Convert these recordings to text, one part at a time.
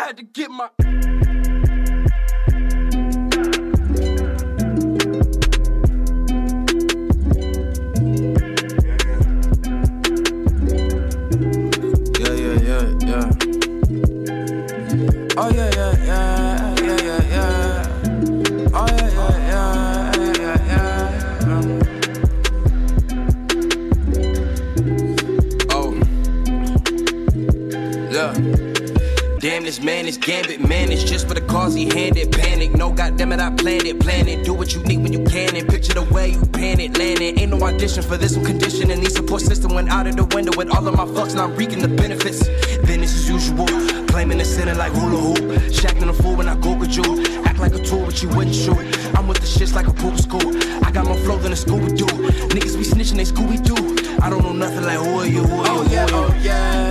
had to get my. This man is gambit, man. It's just for the cause he handed. Panic, no goddamn it, I planned it, plan it. Do what you need when you can and picture the way you pan it, landing. Ain't no audition for this, I'm conditioning. Need support system went out of the window with all of my fucks, now I'm reaping the benefits. Business as usual, claiming the center like hula hoop. Shacking a fool when I Google you. Act like a tool, but you wouldn't shoot. I'm with the shits like a pool school. I got more flow than a Scooby Doo. Niggas be snitching, they Scooby Doo. I don't know nothing like who are you, who are you, who are you? oh yeah, oh yeah.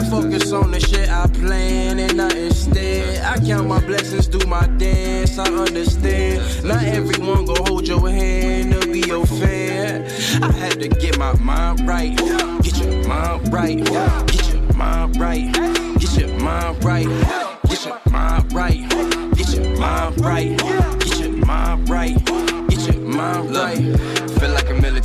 I focus on the shit I plan and not instead. I count my blessings, do my dance, I understand. Not everyone gon' hold your hand to be your fan. I had to get my mind right, get your mind right, get your mind right, get your mind right, get your mind right, get your mind right, get your mind right, get your mind right.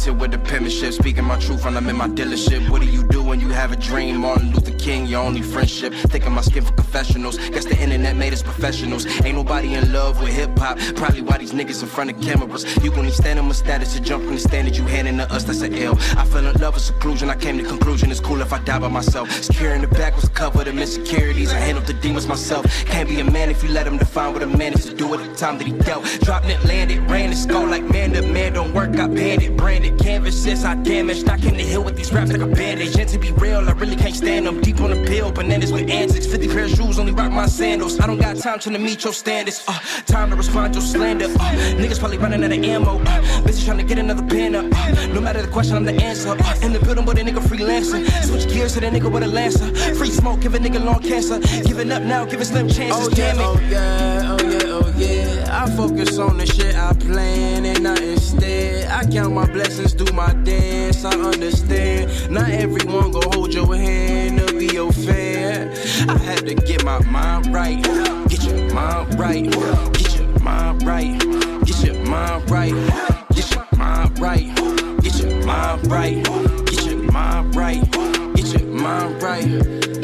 With the penmanship. Speaking my truth when I'm in my dealership. What do you do when you have a dream? Martin Luther King, your only friendship. Thinking my skin for confessionals. Guess the internet made us professionals. Ain't nobody in love with hip hop. Probably why these niggas in front of cameras. You gon' stand on my status to jump from the standard you handing to us. That's an L. I fell in love with seclusion. I came to conclusion it's cool if I die by myself. Secure in the back was covered of insecurities. I handled the demons myself. Can't be a man if you let him define what a man is to do at the time that he dealt. Dropped it, landed, ran and skull like man to man don't work. I banned it, branded canvases. I damaged. I came to hill with these raps like a bandage. And to be real, I really can't stand them. Deep on the pill, bananas with antics. 50 pair of shoes, only rock my sandals. I don't got time to meet your standards. Uh, time to respond to your slander. Uh, niggas probably running out of ammo. Uh, bitches trying to get another pin up. Uh, no matter the question, I'm the answer. Uh, in the building with a nigga freelancing. Switch gears to the nigga with a lancer. Free smoke, give a nigga long cancer. Giving up now, give it slim chances. Oh yeah, Damn it. oh yeah, oh yeah, oh yeah. I focus on the shit I plan and not instead. I count my blessings, do my dance, I understand. Not everyone gon' hold your hand to be your fan. I had to get my mind right, get your mind right, get your mind right, get your mind right, get your mind right, get your mind right, get your mind right, get your mind right.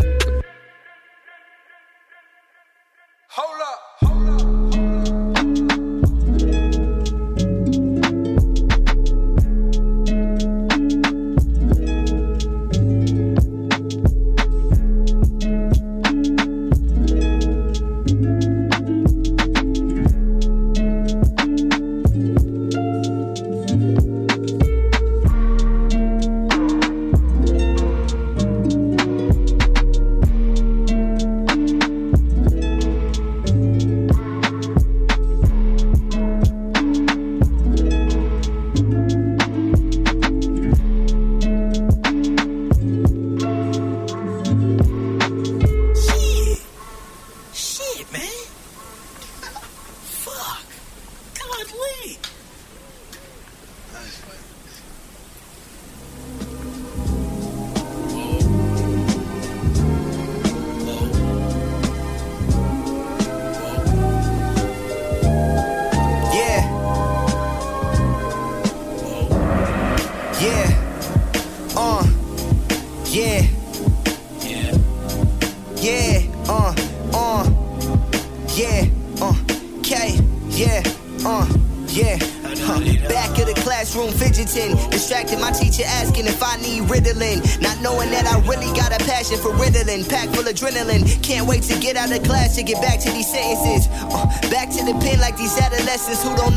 Ritalin, packed full adrenaline. Can't wait to get out of class to get back to these sentences. Uh, back to the pen like these adolescents who don't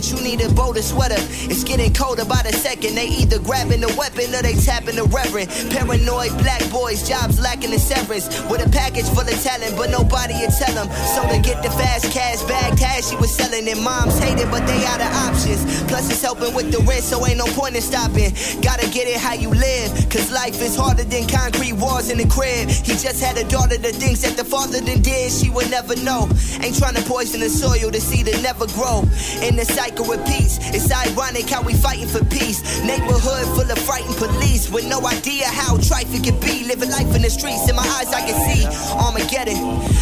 you need a bolder sweater. It's getting colder by the second. They either grabbing the weapon or they tapping the reverend. Paranoid black boys, jobs lacking the severance. With a package full of talent, but nobody will tell them. So to get the fast cash bag cash she was selling And Moms hate it, but they out of options. Plus it's helping with the rent, so ain't no point in stopping. Gotta get it how you live, cause life is harder than concrete walls in the crib. He just had a daughter that thinks that the father than did, she would never know. Ain't trying to poison the soil to see the never grow. And the cycle repeats. It's ironic how we fighting for peace. Neighborhood full of frightened police with no idea how trifling can be. living life in the streets. In my eyes, I can see Armageddon.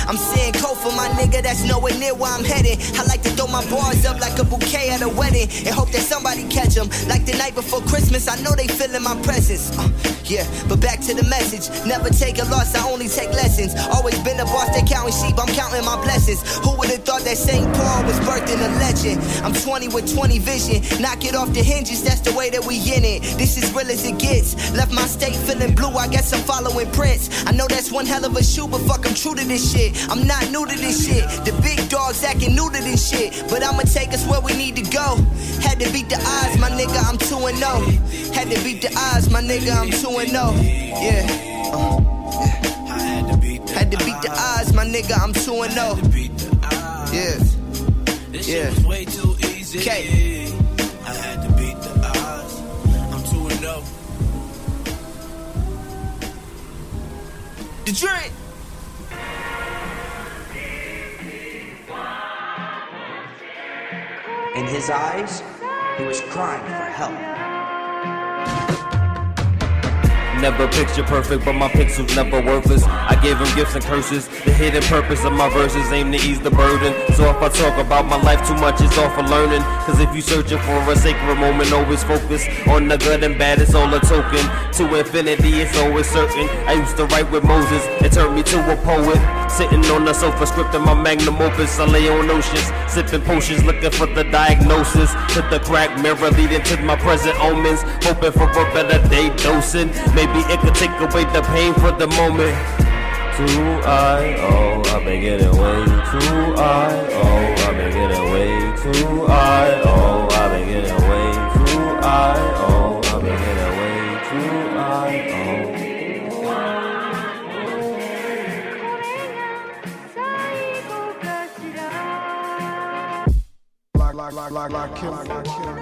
I'm seeing cold for my nigga that's nowhere near where I'm headed. I like to throw my bars up like a bouquet at a wedding and hope that somebody catch them. Like the night before Christmas, I know they feeling my presence. Uh, yeah, but back to the message. Never take a loss, I only take lessons. Always been a boss that counting sheep, I'm counting my blessings. Who would have thought that St. Paul was birthed in a legend? I'm 20 with 20 vision. Knock it off the hinges, that's the way that we in it. This is real as it gets. Left my state feeling blue, I guess I'm following Prince. I know that's one hell of a shoe, but fuck, I'm true to this shit. I'm not new to this shit. The big dogs acting new to this shit. But I'ma take us where we need to go. Had to beat the odds, my nigga, I'm 2 and 0. Had to beat the odds, my nigga, I'm 2 and 0. Yeah. Uh, yeah. Had to beat the odds, my nigga, I'm 2 and 0. Yeah. This Yeah. way too easy. K. I had to beat the odds. I'm 2 and 0. The drink. In his eyes, he was crying for help. Never picture perfect, but my pixels never worthless. I gave him gifts and curses. The hidden purpose of my verses aim to ease the burden. So if I talk about my life too much, it's all for learning. Cause if you searching for a sacred moment, always focus on the good and bad, it's all a token. To infinity, it's always certain. I used to write with Moses, it turned me to a poet. Sitting on the sofa, scripting my magnum opus. I lay on oceans, sipping potions, looking for the diagnosis. To the crack mirror leading to my present omens. Hoping for a better day dosing. Maybe it could take away the pain for the moment. Too I oh, I've been getting way too I oh, I've been getting way too I oh, I've been getting way too I Lock, kill, lock, kill.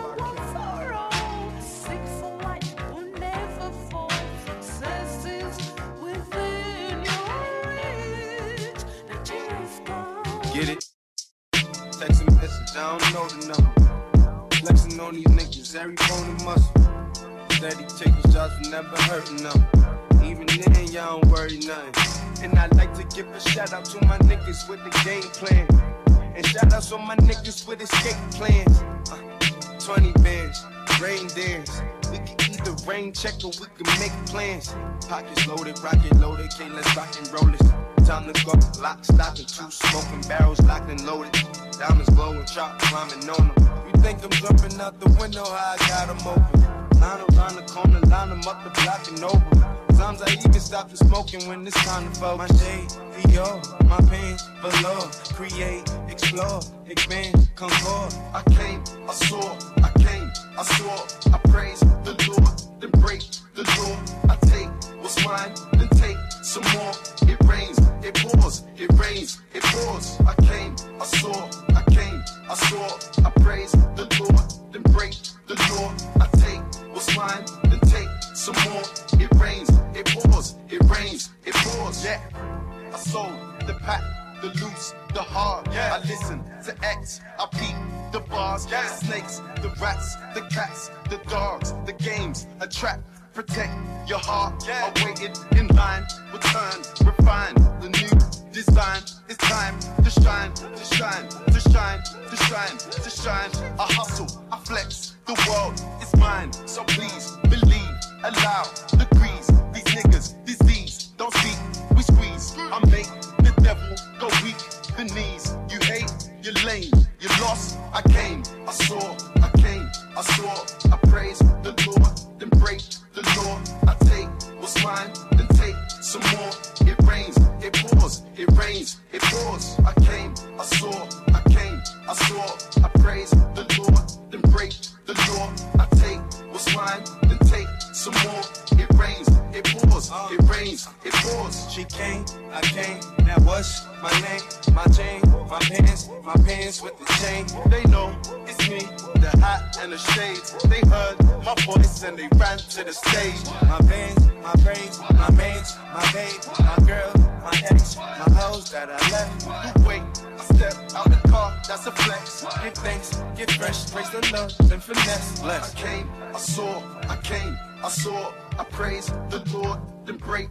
Get it? Text a message, I don't know the number. Flexing on these niggas, every bone and muscle. Steady taking shots, never hurting them. Even then, y'all don't worry nothing. And I like to give a shout out to my niggas with the game plan. And shout outs on my niggas with escape plans. Uh, 20 bands, rain dance. We can either rain check or we can make plans. Pockets loaded, rocket loaded, can't let's rock and roll it. Time to go, lock, stock, and two smoking barrels locked and loaded. Diamonds glowing, chop climbing on them. You think I'm jumping out the window, I got them open. Line around the corner, line them up the block and over. Sometimes I even stop the smoking when it's time to vote. My shade, Dior, my pain, below. Create, explore, expand, concord. I came, I saw, I came, I saw. I praise the Lord, then break the law. I take what's mine, then take some more. It rains, it pours, it rains, it pours. I came, I saw, I came, I saw. I praise the Lord, then break the law. What's mine, then take some more. It rains, it pours, it rains, it pours. Yeah, I sold the pack, the loose, the hard. Yeah. I listen to X, I beat the bars, yeah. the snakes, the rats, the cats, the dogs, the games, a trap. Protect your heart. Yeah. I waited in line, return, refine the new design. It's time to shine, to shine, to shine, to shine, to shine. I hustle, I flex. The world is mine, so please believe. Allow the grease. These niggas, disease. Don't speak, we squeeze. I make the devil go weak. The knees. You hate, you lame, you lost. I came, I saw, I came, I saw. I praise the Lord, then break the law. I take what's mine, then take some more. It rains, it pours, it rains, it pours. I came, it rains, it pours. She came, I came. Now what's my name? My chain, my pants, my pants with the chain. They know it's me, the hat and the shades. They heard my voice and they ran to the stage. My veins, my brains, my mains, my babe, my girl, my ex, my hoes that I left. You wait, I step out the car, that's a flex. Give thanks, get fresh, praise the love, and finesse. Bless. I came, I saw, I came, I saw, I praise the Lord, then break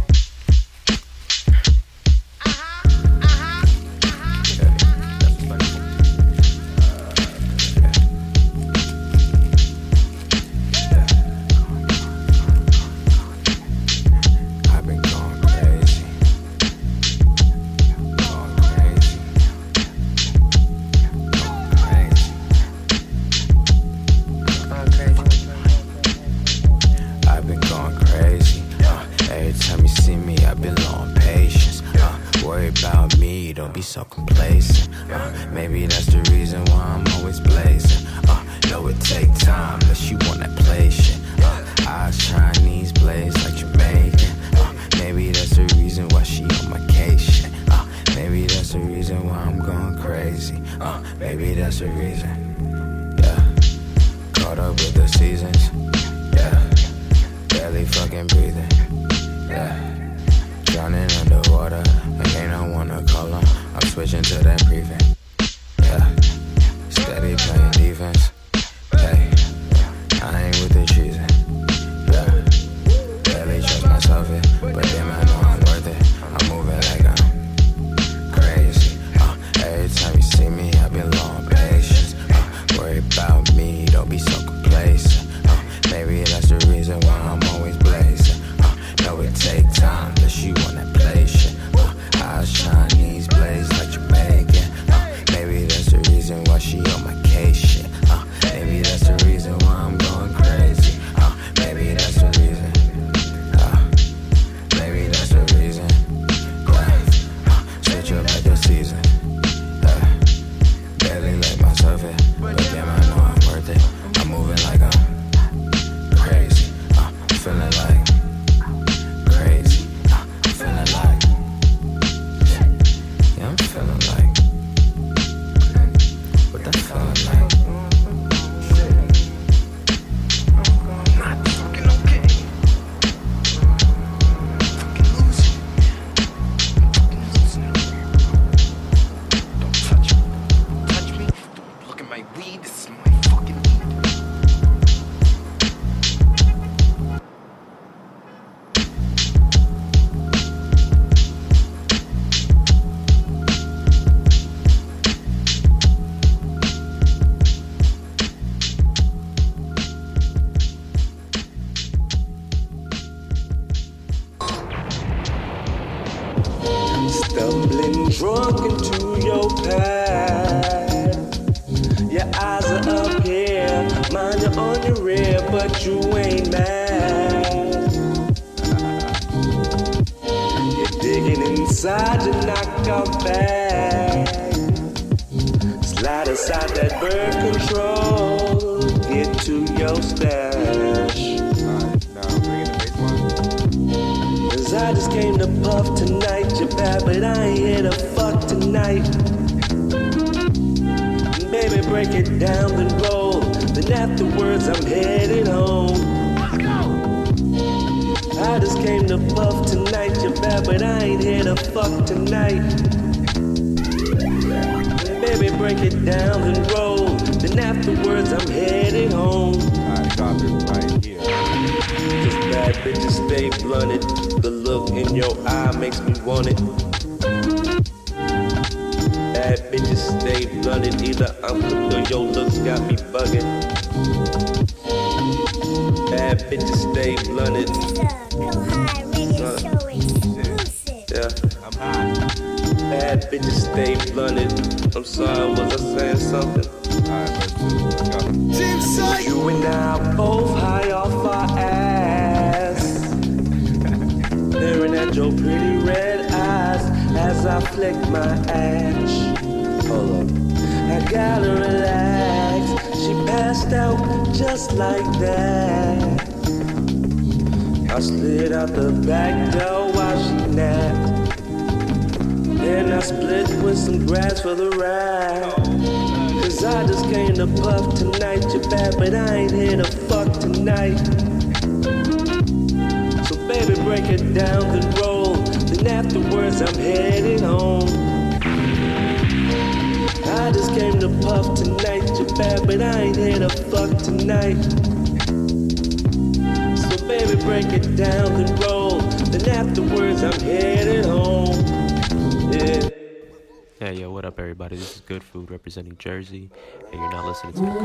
Jersey and you're not listening to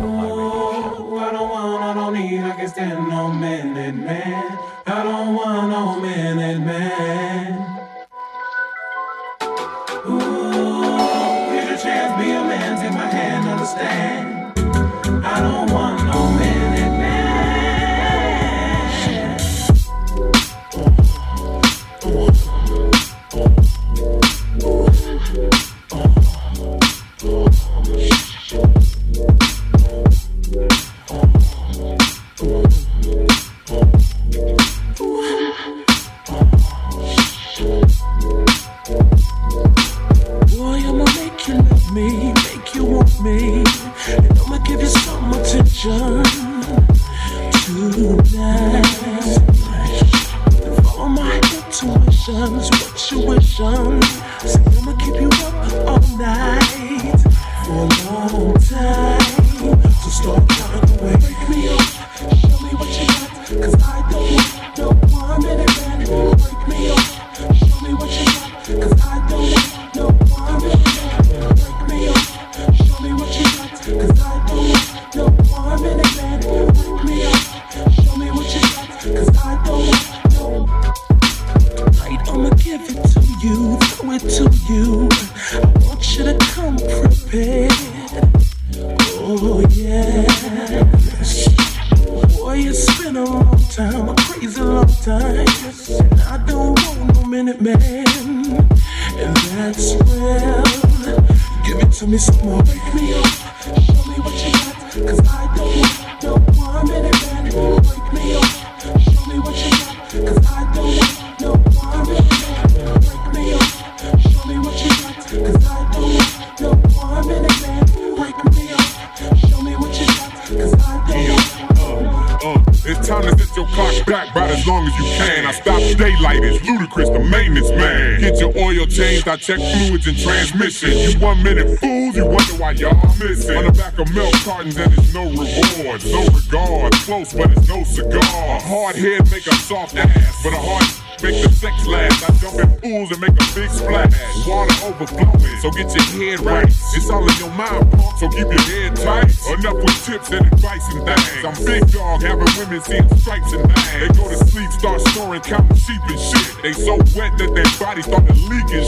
Check fluids and transmission. You one minute fools, you wonder why y'all missing. On the back of milk cartons and it's no reward. No regard, close but it's no cigar. A hard head make a soft ass, but a hard make the sex last. I jump in pools and make a big splash. Water overflowing, so get your head right. It's all in your mind, so keep your head tight. Enough with tips and advice and things. I'm big dog, having women seeing stripes and things. They go to sleep, start snoring, counting sheep and shit. They so wet that their bodies start to leak and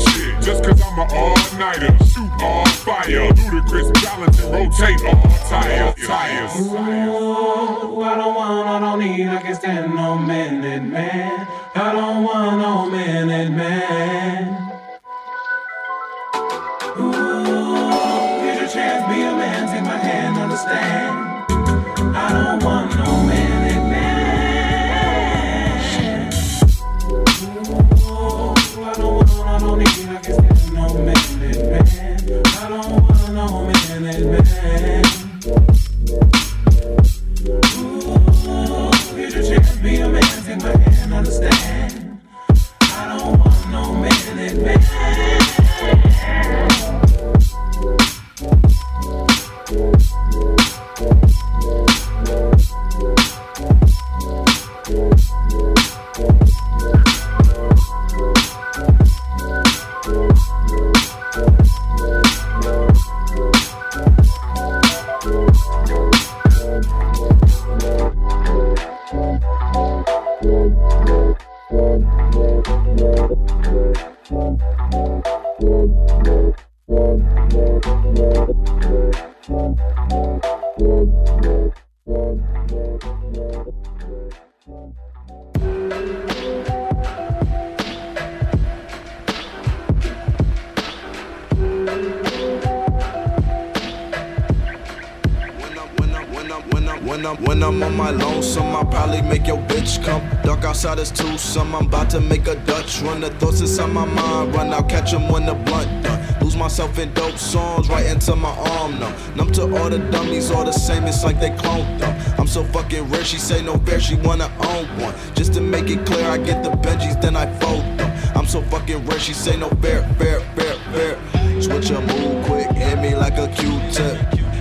it's like they cloned them. I'm so fucking rare, she say no fair, she wanna own one. Just to make it clear, I get the Benjis, then I fold them. I'm so fucking rare, she say no fair, fair, fair, fair. Switch your mood quick, hit me like a Q-tip.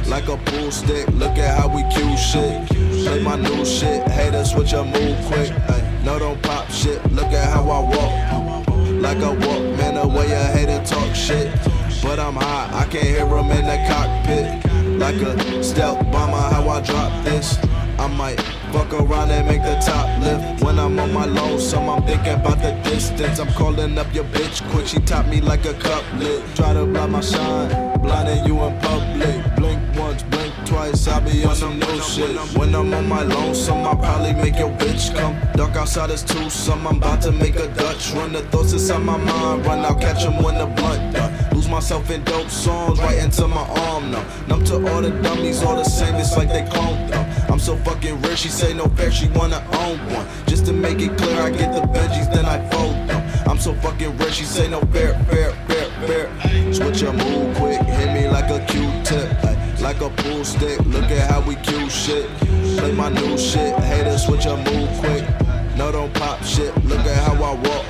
Like a pool stick, look at how we cue shit. Play my new shit, haters switch your mood quick. Ay, no, don't pop shit, look at how I walk. Like I walk, man, the way I hater talk shit. But I'm hot, I can't hear him in the cockpit. Like a stealth bomber, how I drop this. I might fuck around and make the top lift. When I'm on my lonesome, I'm thinking about the distance. I'm calling up your bitch quick, she top me like a couplet. Try to blind my shine, blinding you in public. Blink once, blink twice, I'll be on some new shit. When I'm on my lonesome, I'll probably make your bitch come. Dark outside is too some, I'm about to make a Dutch. Run the thoughts inside my mind, run out, catch 'em when the blunt done. Lose myself in dope songs, right into my arm now. Numb to all the dummies, all the same, it's like they cloned them. I'm so fucking rich, she say no fair, she wanna own one. Just to make it clear, I get the veggies, then I fold them. I'm so fucking rich, she say no fair, fair, fair, fair. Switch your move quick, hit me like a Q-tip, like a pool stick. Look at how we cue shit. Play my new shit, haters switch your move quick. No, don't pop shit. Look at how I walk,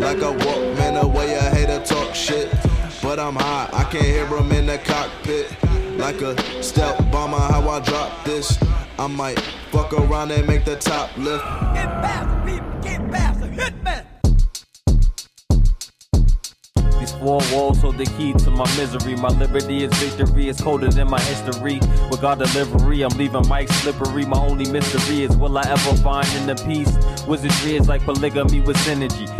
like a walk, but I'm high, I can't hear him in the cockpit. Like a stealth bomber, how I drop this. I might fuck around and make the top lift. Get back, people, get back, hit me. These four walls hold the key to my misery. My liberty is victory, it's colder than my history. With God delivery, I'm leaving Mike slippery. My only mystery is will I ever find in the peace? Wizardry is like polygamy with synergy.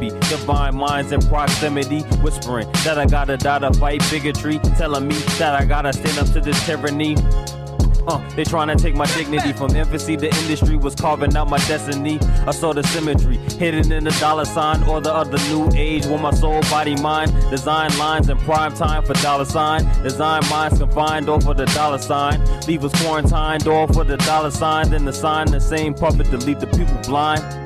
Be divine minds in proximity? Whispering that I gotta die to fight bigotry. Telling me that I gotta stand up to this tyranny. Uh, they trying to take my dignity from infancy The industry was carving out my destiny. I saw the symmetry hidden in the dollar sign or the other new age with my soul, body, mind. Design lines in prime time for dollar sign. Design minds confined off of the dollar sign. Leave us quarantined off for the dollar sign. Then the sign the same puppet to leave the people blind.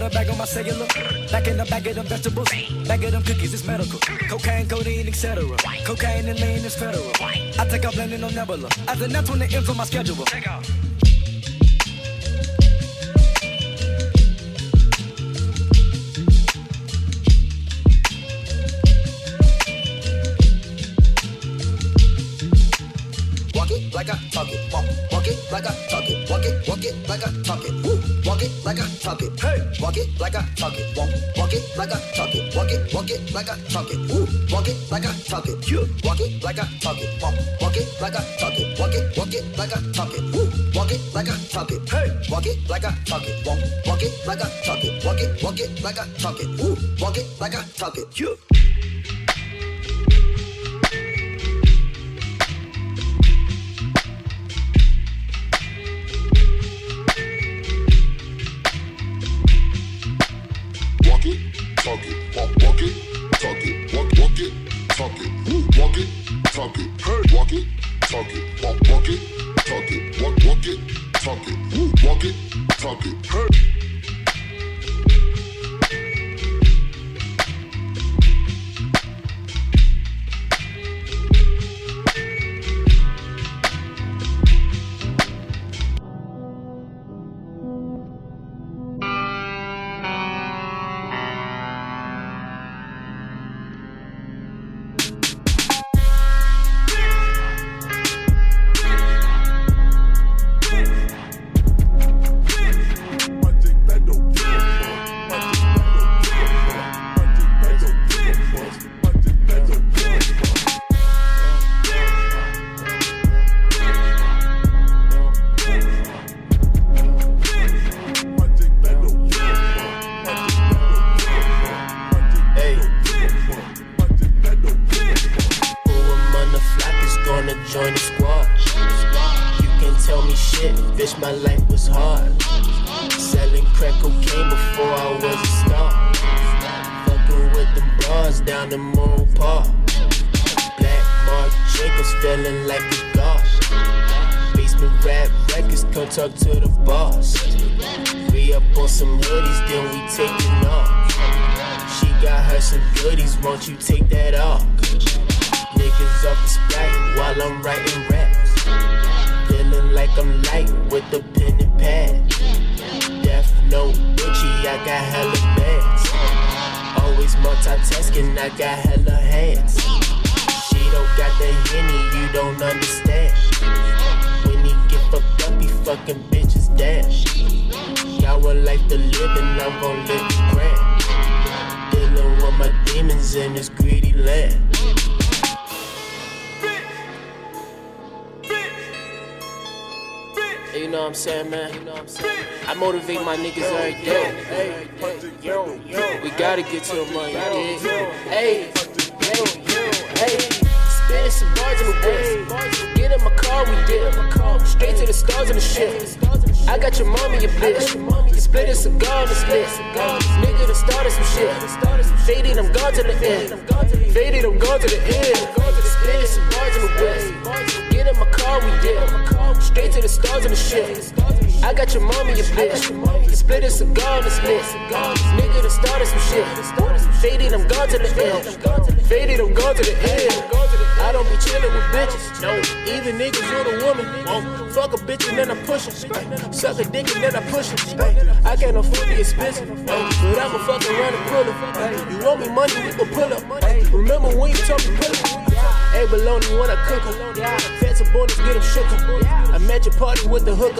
Got a bag on my cellular. Back in the bag of them vegetables. Bag of them cookies, it's medical. Cocaine, codeine, etc. Cocaine and lean is federal. I take off landing on Nebula. An that's when it ends on my schedule. It, like I talk it. Woo. Walk it like I talk it. You. Walk it like I talk it. Walk, walk it like I talk it. Walk it, walk it like I talk it. Woo. Walk it like I talk it. Hey. Walk it like I talk it. Walk, walk it like I talk it. Walk it, walk it like I talk it. Woo. Walk it like I talk it. You. Walk, it, talk it, walk, it, talk it. Hey.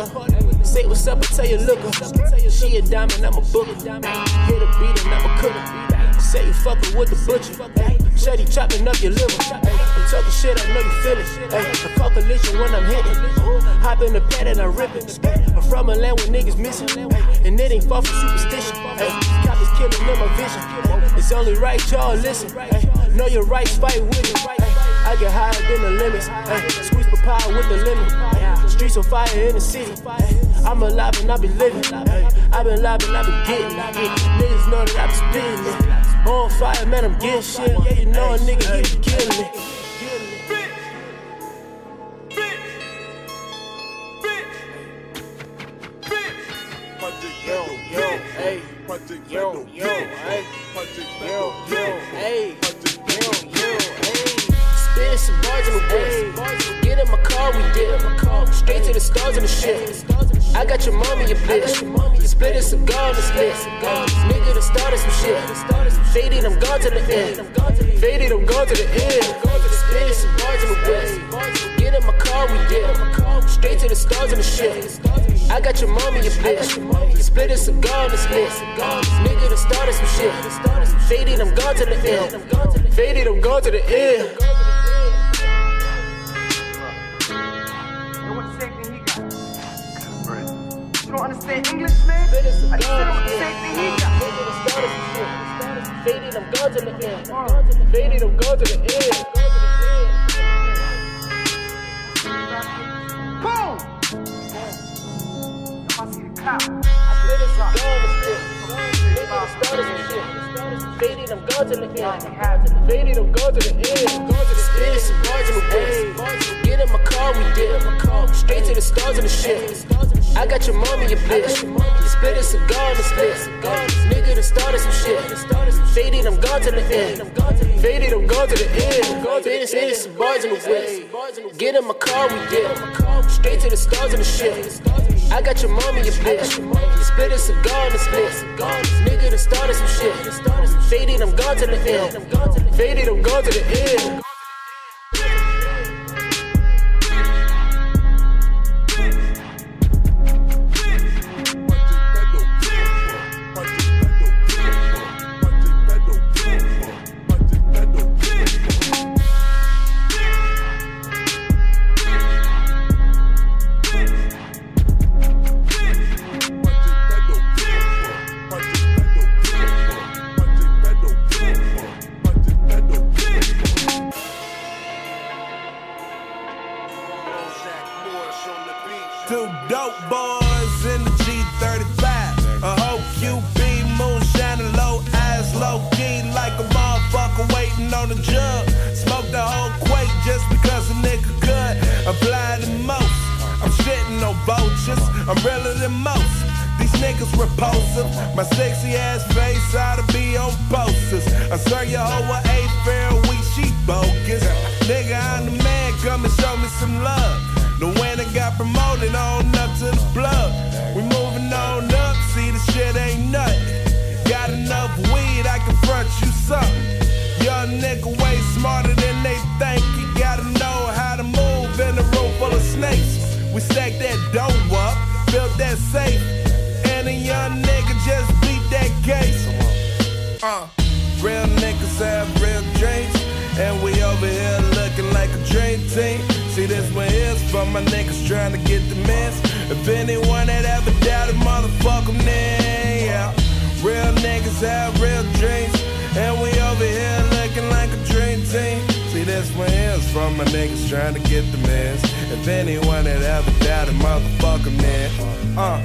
Hooker. Say what's up and tell you look her. She a diamond, I'm a booker. Hit a beat and I'm a cooker. Say you fucking with the butcher. Shutty chopping up your liver. I'm talking shit, I know you feel it. Hey, I call collision when I'm hitting. Hop in the pad and I rip it. I'm from a land where niggas missing. And it ain't far from superstition. Hey, cops is killing in my vision. It's only right, y'all listen. Know your rights, fight with it. I get higher than the limits. Hey, squeeze papaya with the lemon. Streets on fire in the city. I'm alive and I be living. I been alive and I been getting. Niggas know that I be spitting it. On fire, man, I'm getting shit. Yeah, you know a nigga, he be killing it. Yo, yo, hey, yo, yo, hey, yo, yo, hey, yo, yo, hey. Some bars in the west. In my car, we did. Straight to the stars in the shit. I got your mommy, your bitch. Split a cigar on the split. Nigga done started some shit. Faded, I'm gone to the end. Faded, I'm gone to the end. Spin some bars in the west. Get in my car, we did. Straight to the stars in the shit. I got your mommy, your bitch. Split a cigar on the split. Nigga done started some shit. Faded, I'm gone to the end. Faded, I'm gone to the end. Don't understand English, man? I just said it was the same thing he got. Faded, I'm gone to the end. Faded, I'm to the end. Boom! If I see the cop, Faded, I'm gone to the end. Faded, I'm gone to the end. Spinning some bars in the west. Get in my car, we did. Straight to the stars in the shit. I got your mommy a bitch. Split a cigar in the split. Nigga done started some shit. Faded, I'm gone to the end. Faded, I'm gone to the end. Faded, some bars in the whip. Get in my car, we get. Straight to the stars in the shit. I got your mommy a bitch. Split a cigar in the split. Nigga done started some shit. Faded, I'm gone to the end. Faded, I'm gone to the end. Vultures. I'm realer than most. These niggas repulsive. My sexy ass face ought to be on posters. I serve your hoe eight fair week, she bogus. Nigga, I'm the man, come and show me some love. The winner got promoted on up to the plug. We moving on up, see the shit ain't nothing. Got enough weed, I can front you something. My niggas trying to get the mess. If anyone that ever doubted, motherfuck them yeah. Real niggas have real dreams. And we over here looking like a dream team. See, this one is for my niggas trying to get the mess. If anyone that ever doubted, motherfuck them uh.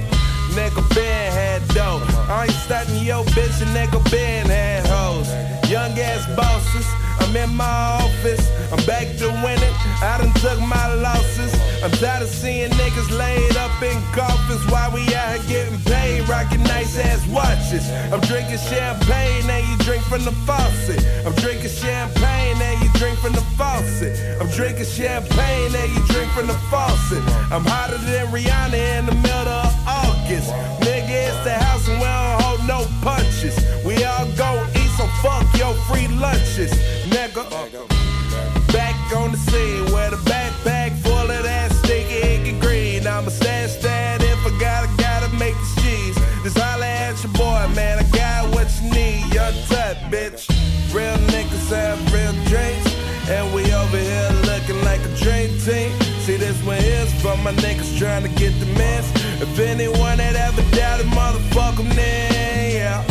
Nigga been had dough. I ain't starting yo bitch, a nigga been had hoes. Young ass bosses. I'm in my office, I'm back to winning. I done took my losses. I'm tired of seeing niggas laid up in coffins while we out here getting paid, rocking nice ass watches. I'm drinking champagne and you drink from the faucet. I'm drinking champagne and you drink from the faucet. I'm drinking champagne and you drink from the faucet. I'm hotter than Rihanna in the middle of August. Nigga, it's the house and we don't hold no punches. We all go eat, so fuck your free lunches, nigga. Back on the scene bitch. Real niggas have real dreams. And we over here looking like a dream team. See, this one is for my niggas trying to get the mess. If anyone had ever doubted, motherfuck them yeah.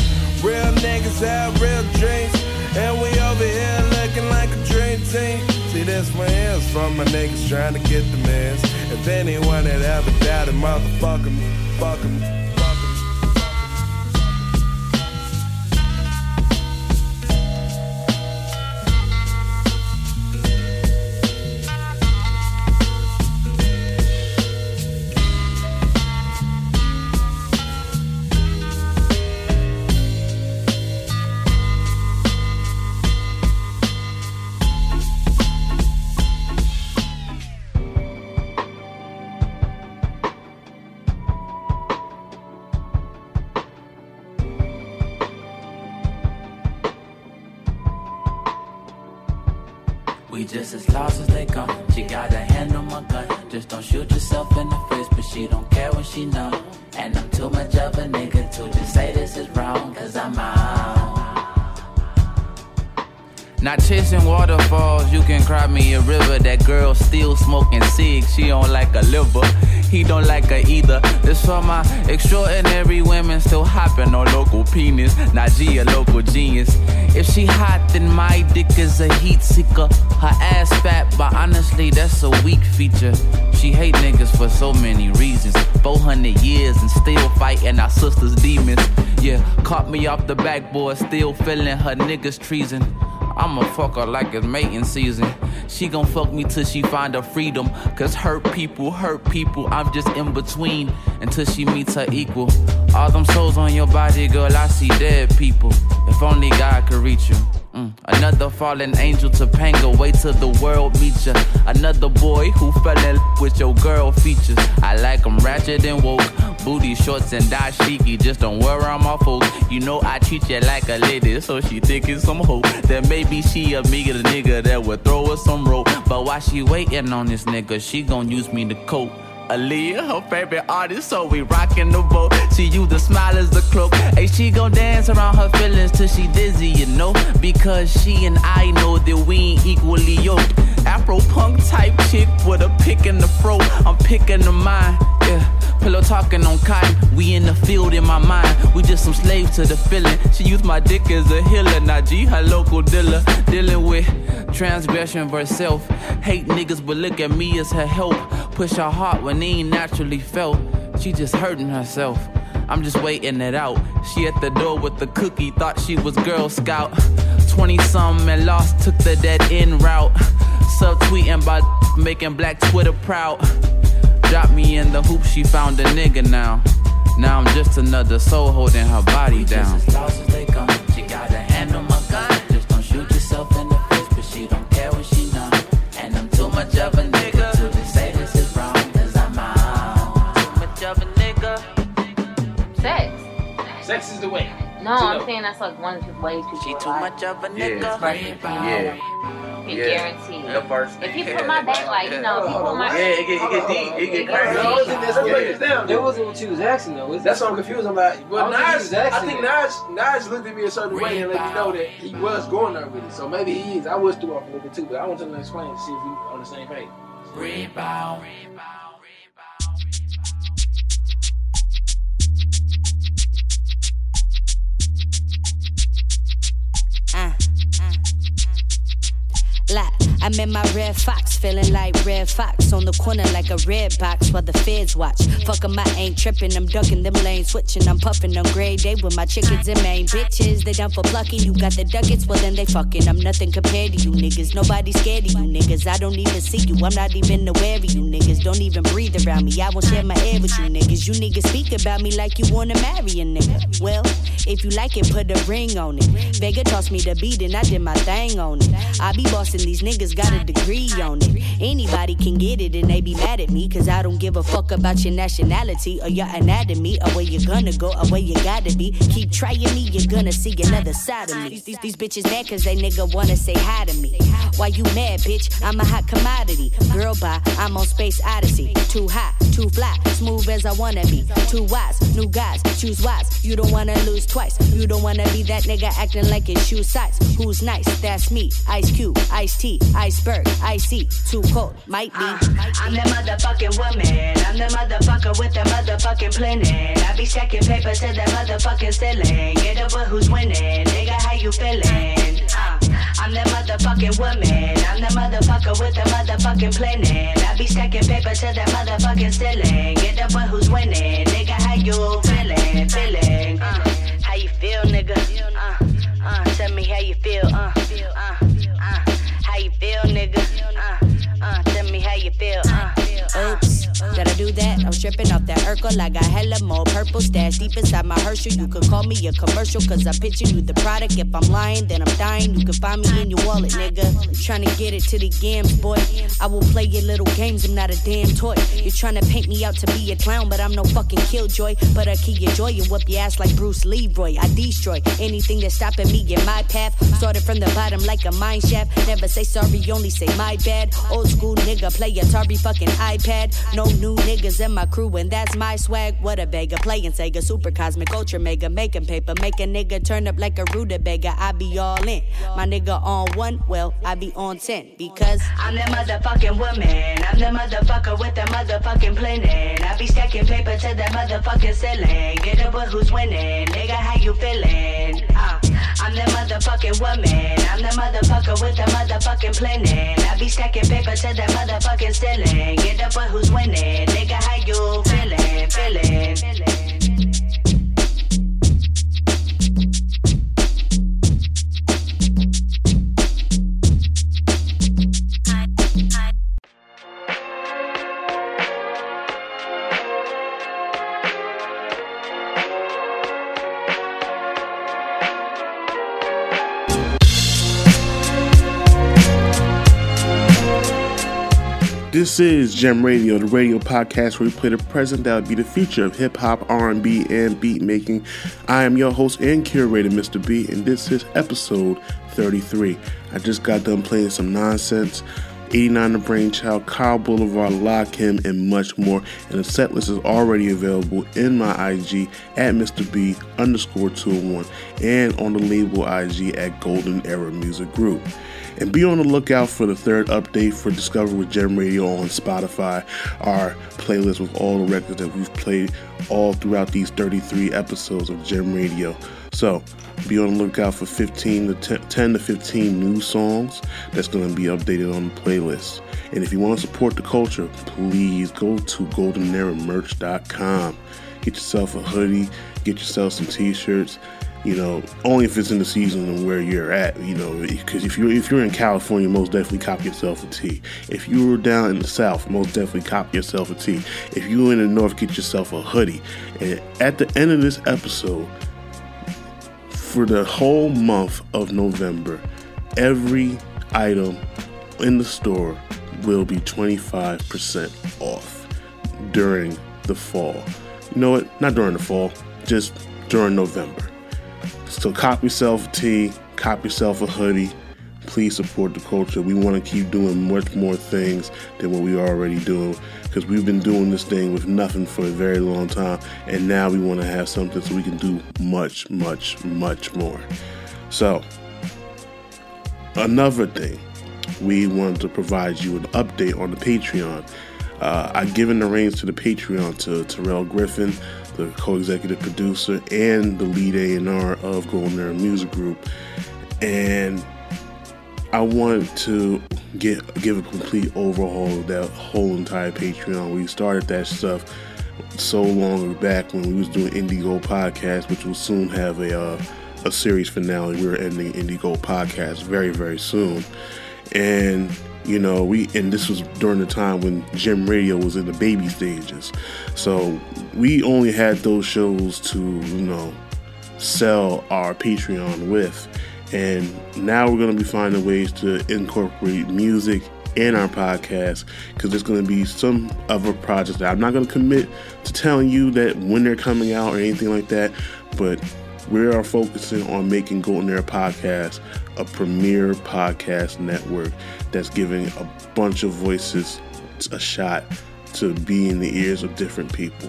Real niggas have real dreams. And we over here looking like a dream team. See, this one is for my niggas trying to get the mess. If anyone that ever doubted, motherfuck them, fuck them. Not chasing waterfalls, you can cry me a river. That girl still smoking cig, she don't like a liver. He don't like her either. This for my extraordinary women still hopping on local penis. G, a local genius. If she hot, then my dick is a heat seeker. Her ass fat, but honestly, that's a weak feature. She hate niggas for so many reasons. 400 years and still fighting our sister's demons. Yeah, caught me off the backboard, still feeling her niggas treason. I'ma fuck her like it's mating season. She gon' fuck me till she find her freedom. Cause hurt people, hurt people. I'm just in between until she meets her equal. All them souls on your body, girl, I see dead people. If only God could reach you. Mm. Another fallen angel to Panga, wait till the world meets ya. Another boy who fell in with your girl features. I like 'em ratchet and woke. Booty shorts and dashiki, just don't wear my folks. You know I treat ya like a lady, so she thinking some hope. That maybe she a me the nigga that would throw her some rope. But while she waiting on this nigga, she gon' use me to cope. Aaliyah, her favorite artist, so we rockin' the boat. She use the smile as the cloak. Hey, she gon' dance around her feelings till she dizzy, you know. Because she and I know that we ain't equally yoked. Afro punk type chick with a pick in the fro. I'm picking the mind, yeah. Pillow talking on cotton, we in the field in my mind. We just some slaves to the feeling. She used my dick as a healer, not G, her local dealer. Dealing with transgression versus self. Hate niggas, but look at me as her help. Push her heart when he ain't naturally felt. She just hurting herself. I'm just waiting it out. She at the door with the cookie, thought she was Girl Scout. 20 some and lost, took the dead end route. Subtweeting about making black Twitter proud. Dropped me in the hoop, she found a nigga now. Now I'm just another soul holding her body down. Sex. Sex is the way. No, To I'm the- saying that's like one way too. She too much of a Yeah. nigga. Yeah. Get Yeah. guaranteed. The first If you put my back, like you know, if you put my Yeah, it get, it get deep. It get crazy. No, Let's break this down. That wasn't what you was asking though. That's what I'm confused about. Well, I don't think he Nas, I think that. Nas, Nas looked at me a certain way and let me know that he was going there with it. So maybe he is. I was threw off a little bit too, but I want him to explain to see if we on the same page. Rebound. Uh, I'm in my red fox, feeling like red fox on the corner like a red box while the feds watch. Fuck 'em, I ain't tripping, I'm ducking them lanes, switching, I'm puffing on gray day with my chickens and main bitches. They done for plucking, you got the ducats, well then they fucking. I'm nothing compared to you niggas, nobody scared of you niggas. I don't even see you, I'm not even aware of you niggas. Don't even breathe around me, I won't share my air with you niggas. You niggas speak about me like you wanna marry a nigga. Well, if you like it, put a ring on it. Vega tossed me the beat and I did my thing on it. I be bossing these niggas, got a degree on it. Anybody can get it and they be mad at me, cause I don't give a fuck about your nationality or your anatomy or where you're gonna go or where you gotta be. Keep trying me, you're gonna see another side of me. These, these, these bitches mad cause they nigga wanna say hi to me. Why you mad, bitch? I'm a hot commodity. Girl, bye, I'm on Space Odyssey. Too hot, too fly, smooth as I wanna be. Too wise, new guys, choose wise. You don't wanna lose twice. You don't wanna be that nigga acting like his shoe size. Who's nice? That's me. Ice Cube, Ice-T, Iceberg, Icy. Too cold, might be. I'm the motherfucking woman. I'm the motherfucker with the motherfucking planet. I be stacking paper to the motherfucking ceiling. Get with who's winning. Nigga, how you feeling? I'm the motherfucking woman. I'm the motherfucker with the motherfucking planning. I be stacking paper to the motherfucking ceiling. Get up with who's winning. Nigga, how you feeling? Feeling? Uh, how you feel, nigga? Uh, uh, tell me how you feel. Uh, uh, uh, how you feel, nigga? Uh, uh, tell me how you feel. Uh, Did I do that? I'm stripping off that Urkel. I got hella more purple stash deep inside my Herschel. You could call me a commercial, cause I picture you the product. If I'm lying, then I'm dying. You can find me in your wallet, nigga. I'm Trying to get it to the games, boy. I will play your little games, I'm not a damn toy. You're trying to paint me out to be a clown, but I'm no fucking killjoy. But I keep your joy and whoop your ass like Bruce Leroy. I destroy anything that's stopping me in my path. Started from the bottom like a mine shaft. Never say sorry, only say my bad. Old school nigga, play Atari fucking iPad. No new niggas in my crew, and that's my swag. What a beggar, playing Sega, super cosmic, ultra mega, making paper, make a nigga turn up like a rutabaga. I be all in. My nigga on one, well, I be on ten because I'm the motherfucking woman. I'm the motherfucker with the motherfucking planning. I be stacking paper to the motherfucking ceiling. Get up with who's winning. Nigga, how you feeling? Uh, I'm the motherfucking woman. I'm the motherfucker with the motherfucking planning. I be stacking paper to the motherfucking ceiling. Get up with who's winning. Nigga, how you feeling? feeling? Feeling? This is Gem Radio, the radio podcast where we play the present that would be the future of hip hop, R&B, and beat making. I am your host and curator, Mr. B, and this is episode 33. I just got done playing some nonsense. 89 The Brainchild, Kyle Boulevard, Lock Him, and much more. And the set list is already available in my IG at Mr. B underscore 201 and on the label IG at Golden Era Music Group. And be on the lookout for the third update for Discover with Gem Radio on Spotify, our playlist with all the records that we've played all throughout these 33 episodes of Gem Radio. So be on the lookout for 15 to 10, 10 to 15 new songs that's going to be updated on the playlist. And if you want to support the culture, please go to goldeneramerch.com. Get yourself a hoodie, get yourself some t-shirts you know, only if it's in the season and where you're at, you know, because if you're if you're in California, most definitely cop yourself a tee. If you were down in the South, most definitely cop yourself a tee. If you're in the North, get yourself a hoodie. And at the end of this episode, for the whole month of November, every item in the store will be 25% off during the fall. You know what? Not during the fall, just during November. So cop yourself a tee, cop yourself a hoodie. Please support the culture. We want to keep doing much more things than what we already doing because we've been doing this thing with nothing for a very long time, and now we want to have something so we can do much, much, much more. So, another thing, we wanted to provide you an update on the Patreon. Uh, I've given the reins to the Patreon to Terrell Griffin, the co-executive producer and the lead A&R of Golden Era Music Group. And I wanted to get give a complete overhaul of that whole entire Patreon. We started that stuff so long back when we was doing Indigo podcast, which will soon have a uh, a series finale. We're ending Indigo podcast very very soon, and you know we and this was during the time when Gem Radio was in the baby stages, so we only had those shows to you know sell our Patreon with, and now we're going to be finding ways to incorporate music in our podcast because there's going to be some other projects that I'm not going to commit to telling you that when they're coming out or anything like that, but we are focusing on making Golden Era Podcast a premier podcast network that's giving a bunch of voices a shot to be in the ears of different people.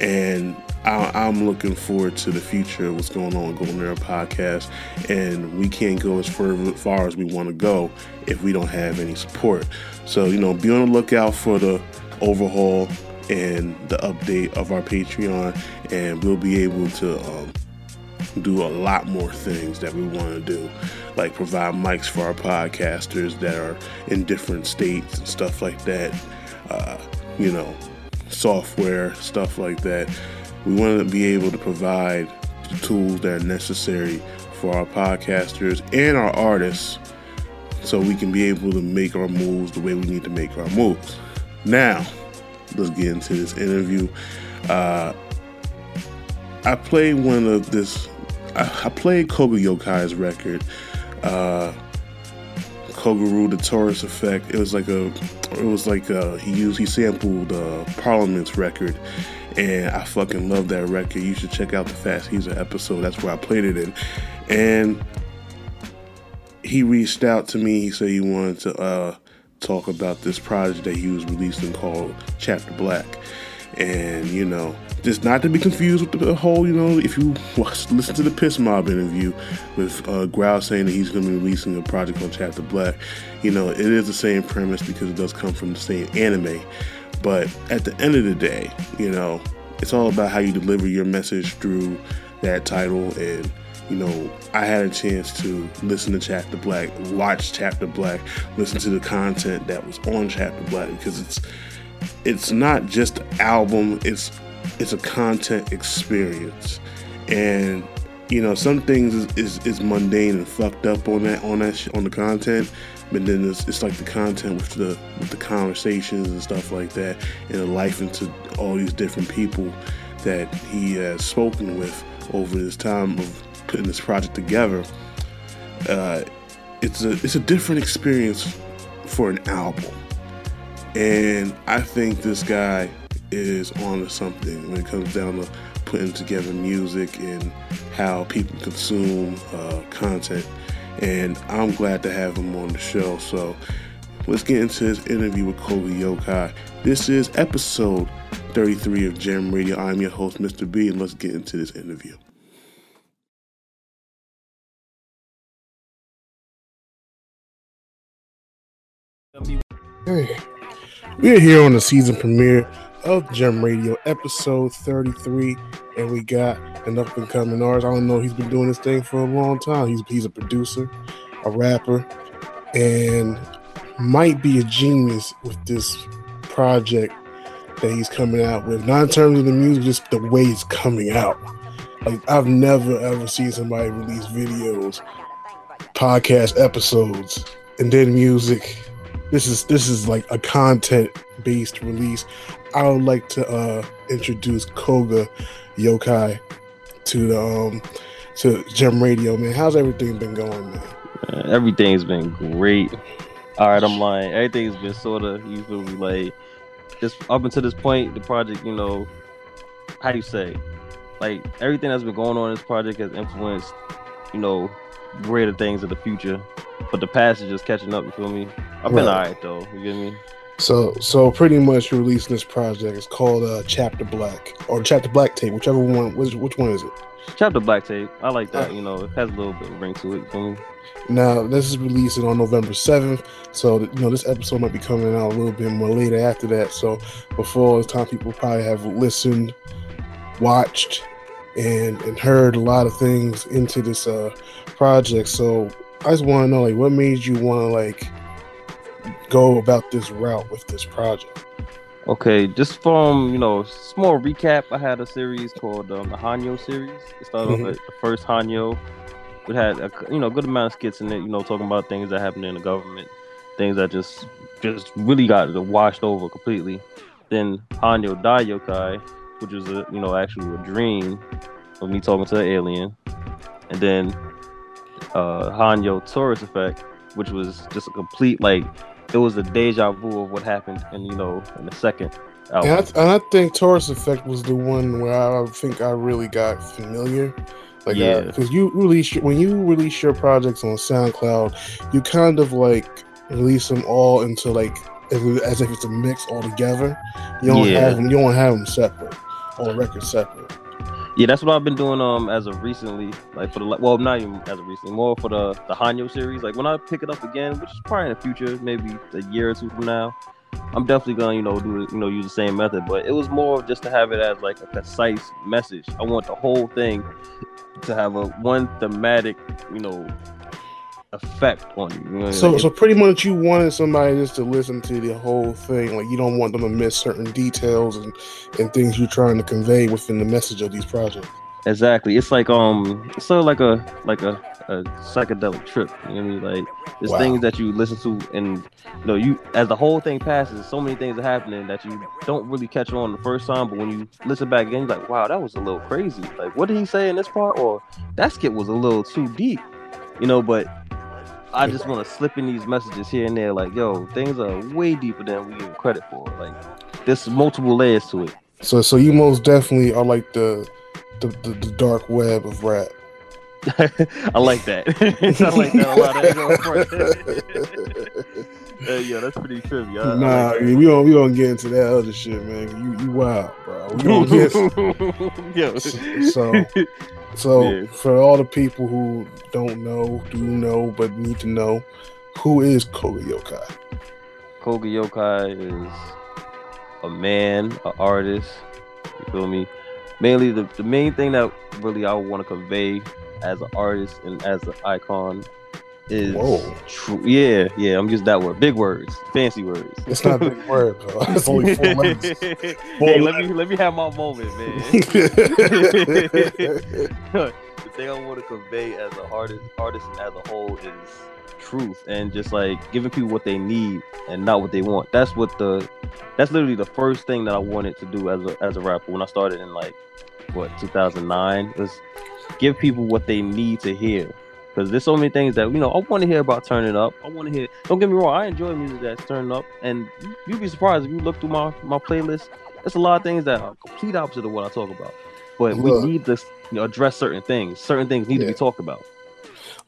And I, am looking forward to the future of what's going on with Golden Era Podcast. And we can't go as far, as we want to go if we don't have any support. So, you know, be on the lookout for the overhaul and the update of our Patreon. And we'll be able to um, do a lot more things that we want to do, like provide mics for our podcasters that are in different states and stuff like that. Uh, you know, software, stuff like that. We want to be able to provide the tools that are necessary for our podcasters and our artists so we can be able to make our moves the way we need to make our moves. Now, let's get into this interview. Uh, I played one of this, I, I played Koga Yokai's record. Uh, Kogaroo, the Taurus Effect. It was like a, it was like a, he used, he sampled uh, Parliament's record, and I fucking love that record. You should check out the Fast Heezer episode. That's where I played it in, and he reached out to me. He said he wanted to uh, talk about this project that he was releasing called Chapter Black, and you know just not to be confused with the whole, you know, if you listen to the Piss Mob interview with uh, Growl saying that he's going to be releasing a project on Chapter Black, you know, it is the same premise because it does come from the same anime. But at the end of the day, you know, it's all about how you deliver your message through that title. And, you know, I had a chance to listen to Chapter Black, watch Chapter Black, listen to the content that was on Chapter Black because it's it's not just an album, it's it's a content experience, and you know some things is, is, is mundane and fucked up on that on that sh- on the content, but then it's, it's like the content with the with the conversations and stuff like that, and the life into all these different people that he has spoken with over this time of putting this project together. Uh, it's a it's a different experience for an album And I think this guy is on to something when it comes down to putting together music and how people consume uh, content. And I'm glad to have him on the show. So let's get into this interview with Koga Yokai. This is episode 33 of Gem Radio. I'm your host, Mr. B, and let's get into this interview. Hey, we're here on the season premiere of Gem Radio, episode 33, and we got an up and coming artist. I don't know, he's been doing this thing for a long time. He's, he's a producer, a rapper, and might be a genius with this project that he's coming out with. Not in terms of the music, just the way it's coming out. Like I've never ever seen somebody release videos, podcast episodes, and then music. This is this is like a content based release. I would like to uh introduce Koga Yokai to the um to Gem Radio, man. How's everything been going, man? Uh, everything's been great. All right, I'm lying. Everything's been sort of you feel me like just up until this point, the project, you know, how do you say, like everything that's been going on in this project has influenced, you know, greater things of the future. But the past is just catching up. You feel me? I've been Right. alright though. You get me? So so pretty much you're releasing this project. It's called uh Chapter Black or Chapter Black Tape, whichever one which which one is it? Chapter Black Tape. I like that. You know, it has a little bit of ring to it. Feel me? Now this is releasing on November seventh, so you know this episode might be coming out a little bit more later after that. So before it's time, people probably have listened, watched, and and heard a lot of things into this uh project. So I just want to know, like, what made you want to like go about this route with this project? Okay, just from you know, small recap. I had a series called um, the Hanyo series. It started Mhm. off at the first Hanyo. It had a you know good amount of skits in it. You know, talking about things that happened in the government, things that just just really got washed over completely. Then Hanyo Daiokai, which was a you know actually a dream of me talking to an alien, and then uh, Hanyo Taurus Effect, which was just a complete like it was a deja vu of what happened in you know in the second album. And I, and I think Taurus Effect was the one where I think I really got familiar. Like, Yeah. because you release your- when you release your projects on SoundCloud, you kind of like release them all into like as, if- as if it's a mix all together. You don't Yeah. have them. You don't have them separate. All records separate. Yeah, that's what I've been doing um as of recently, like for the well not even as of recently, more for the the Hanyo series. Like when I pick it up again, which is probably in the future, maybe a year or two from now, I'm definitely gonna you know do you know use the same method. But it was more just to have it as like a concise message. I want the whole thing to have a one thematic you know effect on you. you know, So, like, so pretty much, you wanted somebody just to listen to the whole thing. Like, you don't want them to miss certain details and and things you're trying to convey within the message of these projects. Exactly. It's like um it's sort of like a like a, a psychedelic trip. You know what I mean? Like there's Wow. things that you listen to and you know you as the whole thing passes, so many things are happening that you don't really catch on the first time, but when you listen back again, you're like, wow, that was a little crazy. Like what did he say in this part? Or that skit was a little too deep. You know, but I just want to slip in these messages here and there, like, yo, things are way deeper than we give credit for. Like, there's multiple layers to it. So, so you most definitely are like the the, the, the dark web of rap. I like that. I like that a lot. I ain't gonna front. Uh, yeah, that's pretty trippy. I, I nah, like we don't we don't get into that other shit, man. You you wild, bro. We don't get so so Yeah. for all the people who don't know, do know, but need to know, who is Koga Yokai? Koga Yokai is a man, an artist. You feel me? Mainly, the, the main thing that really I want to convey as an artist and as an icon is true. Yeah, yeah. I'm just that word. Big words, fancy words. It's not a big word, bro. It's only four letters. Four hey, let me let me have my moment, man. the thing I want to convey as an artist, artist and as a whole is truth and just like giving people what they need and not what they want. That's what the that's literally the first thing that I wanted to do as a as a rapper when I started in like what 2009 was give people what they need to hear. Because there's so many things that you know I want to hear about turning up. I want to hear. Don't get me wrong, I enjoy music that's turning up, and you- you'd be surprised if you look through my my playlist. There's a lot of things that are complete opposite of what I talk about. But we need to you know, address certain things. Certain things need to be talked about.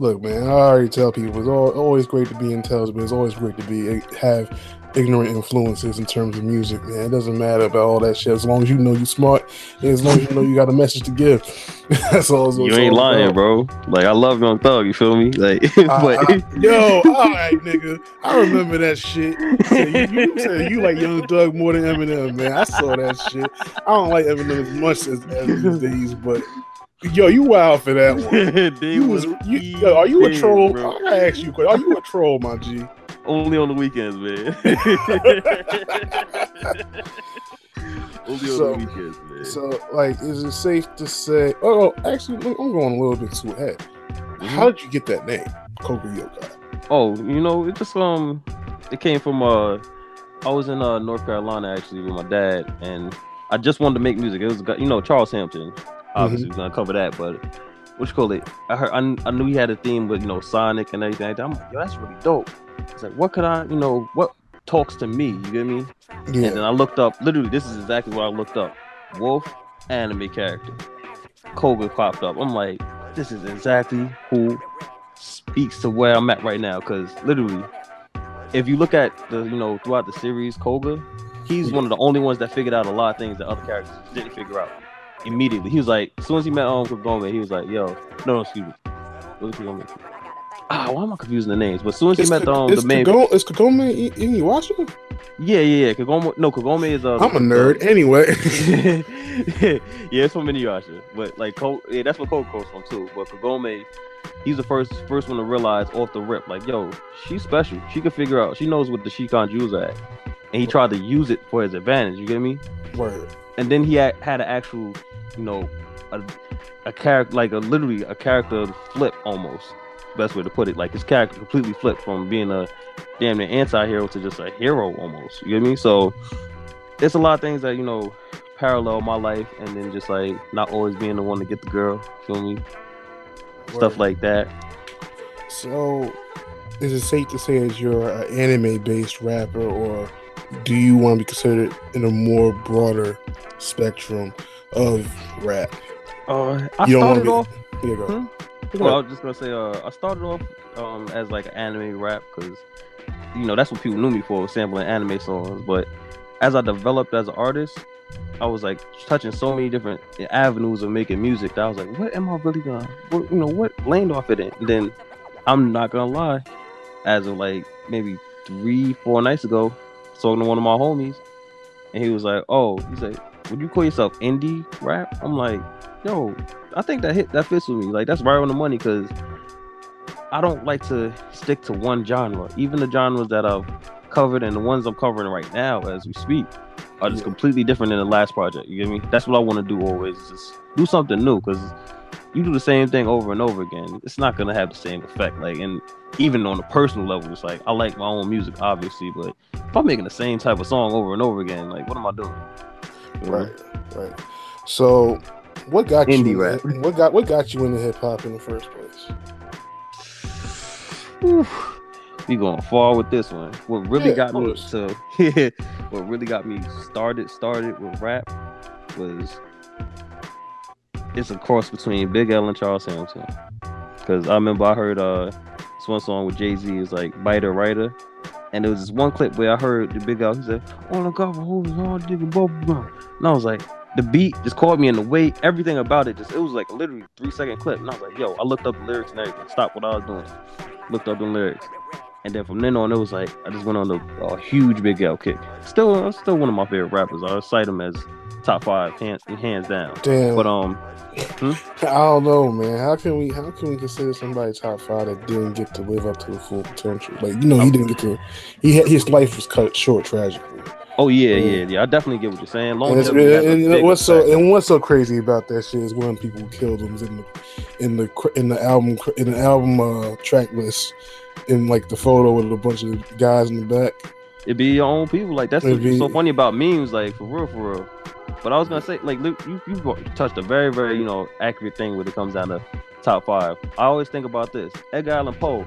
Look, man, I already tell people it's always great to be intelligent, but it's always great to be eh, have ignorant influences in terms of music, man. It doesn't matter about all that shit as long as you know you're smart and as long as you know you got a message to give. That's all. You ain't lying, bro. Like I love Young Thug. You feel me? Like, but I- yo, all right, nigga. I remember that shit. You, you said you like Young Thug more than Eminem, man. I saw that shit. I don't like Eminem as much as, as these days, but yo, you wild for that one. you was, you, yo, are you a troll? bro. I gotta ask you a question. Are you a troll, my G? Only on the weekends, man. only So- on the weekends, man. So, like, is it safe to say? Oh, actually, I'm going a little bit too ahead. How did you get that name, Koga Yokai? Oh, you know, it just um, it came from uh, I was in uh North Carolina actually with my dad, and I just wanted to make music. It was you know Charles Hamilton, obviously Mhm. was gonna cover that, but what you call it? I heard I, I knew he had a theme with you know Sonic and everything. like that. I'm like, yo, that's really dope. It's like, what could I, you know, what talks to me? You get me? Yeah. And then I looked up. Literally, this is exactly what I looked up. Wolf anime character. Koga popped up. I'm like, this is exactly who speaks to where I'm at right now. Because literally, if you look at the, you know, throughout the series, Koga, he's one of the only ones that figured out a lot of things that other characters didn't figure out immediately. He was like, as soon as he met um Kagome, he was like, yo, no, no, excuse me. What was Kagome? Ah, why am I confusing the names? But as soon as he met the, um, the main, Kagome, is Kagome in, in Inuyasha? yeah, yeah, yeah, Kagome, no, Kagome is uh, I'm a nerd anyway. yeah, it's from Inuyasha, but like, Ko- yeah, that's what Koga's from too. But Kagome, he's the first first one to realize off the rip, like, yo, she's special. She can figure out. She knows what the Shikon Jewels are at, and he tried to use it for his advantage. You get me? Word. And then he had, had an actual, you know, a, a character like a literally a character flip almost. Best way to put it, like his character completely flipped from being a damn near anti-hero to just a hero almost. You get me? So it's a lot of things that you know parallel my life, and then just like not always being the one to get the girl. Feel me? Stuff like that. So, is it safe to say that you're an anime-based rapper, or do you want to be considered in a more broader spectrum of rap? Uh, I You don't started be- off. Yeah, go. Hmm? Well, I was just gonna say, uh, I started off um as like an anime rap because you know that's what people knew me for, sampling anime songs. But as I developed as an artist, I was like touching so many different avenues of making music that I was like, what am I really gonna, what, you know, what lane do I fit in? And then I'm not gonna lie, as of like maybe three, four nights ago, talking to one of my homies, and he was like, oh, he's like, would you call yourself indie rap? I'm like, yo, I think that hit that fits with me. Like that's right on the money because I don't like to stick to one genre. Even the genres that I've covered and the ones I'm covering right now as we speak are just completely different than the last project. You get me? That's what I want to do always. is Just do something new because you do the same thing over and over again. It's not gonna have the same effect. Like and even on a personal level, it's like I like my own music, obviously, but if I'm making the same type of song over and over again, like what am I doing? You know? Right, right. So, what got Indie you? rap. What got what got you into hip hop in the first place? we going far with this one. What really Yeah, got me to what really got me started started with rap was it's a cross between Big L and Charles Hamilton. Cause I remember I heard uh this one song with Jay Z is like Biter Writer. And there was this one clip where I heard the Big L, he said, On the cover, holding on, digging bubble gum. And I was like, the beat just caught me in the way, everything about it just it was like literally three second clip. And I was like, yo, I looked up the lyrics and everything, stopped what I was doing, looked up the lyrics. And then from then on, it was like I just went on a, a huge Big L kick. Still, uh, still one of my favorite rappers. I cite him as top five, hands hands down. Damn. But um, hmm? I don't know, man. How can we how can we consider somebody top five that didn't get to live up to the full potential? Like you know, he didn't get to. He had, his life was cut short tragically. oh yeah, Yeah. yeah, yeah. I definitely get what you're saying. And, it's, Longevity has a and, and what's so and what's so crazy about that shit is when people killed him in the in the in the album in the album uh, track list in like the photo with a bunch of guys in the back. It'd be your own people. Like that's what's so funny about memes. Like for real, for real. But I was gonna say, like, look, you you touched a very, very, you know, accurate thing when it comes down to top five. I always think about this. Edgar Allan Poe,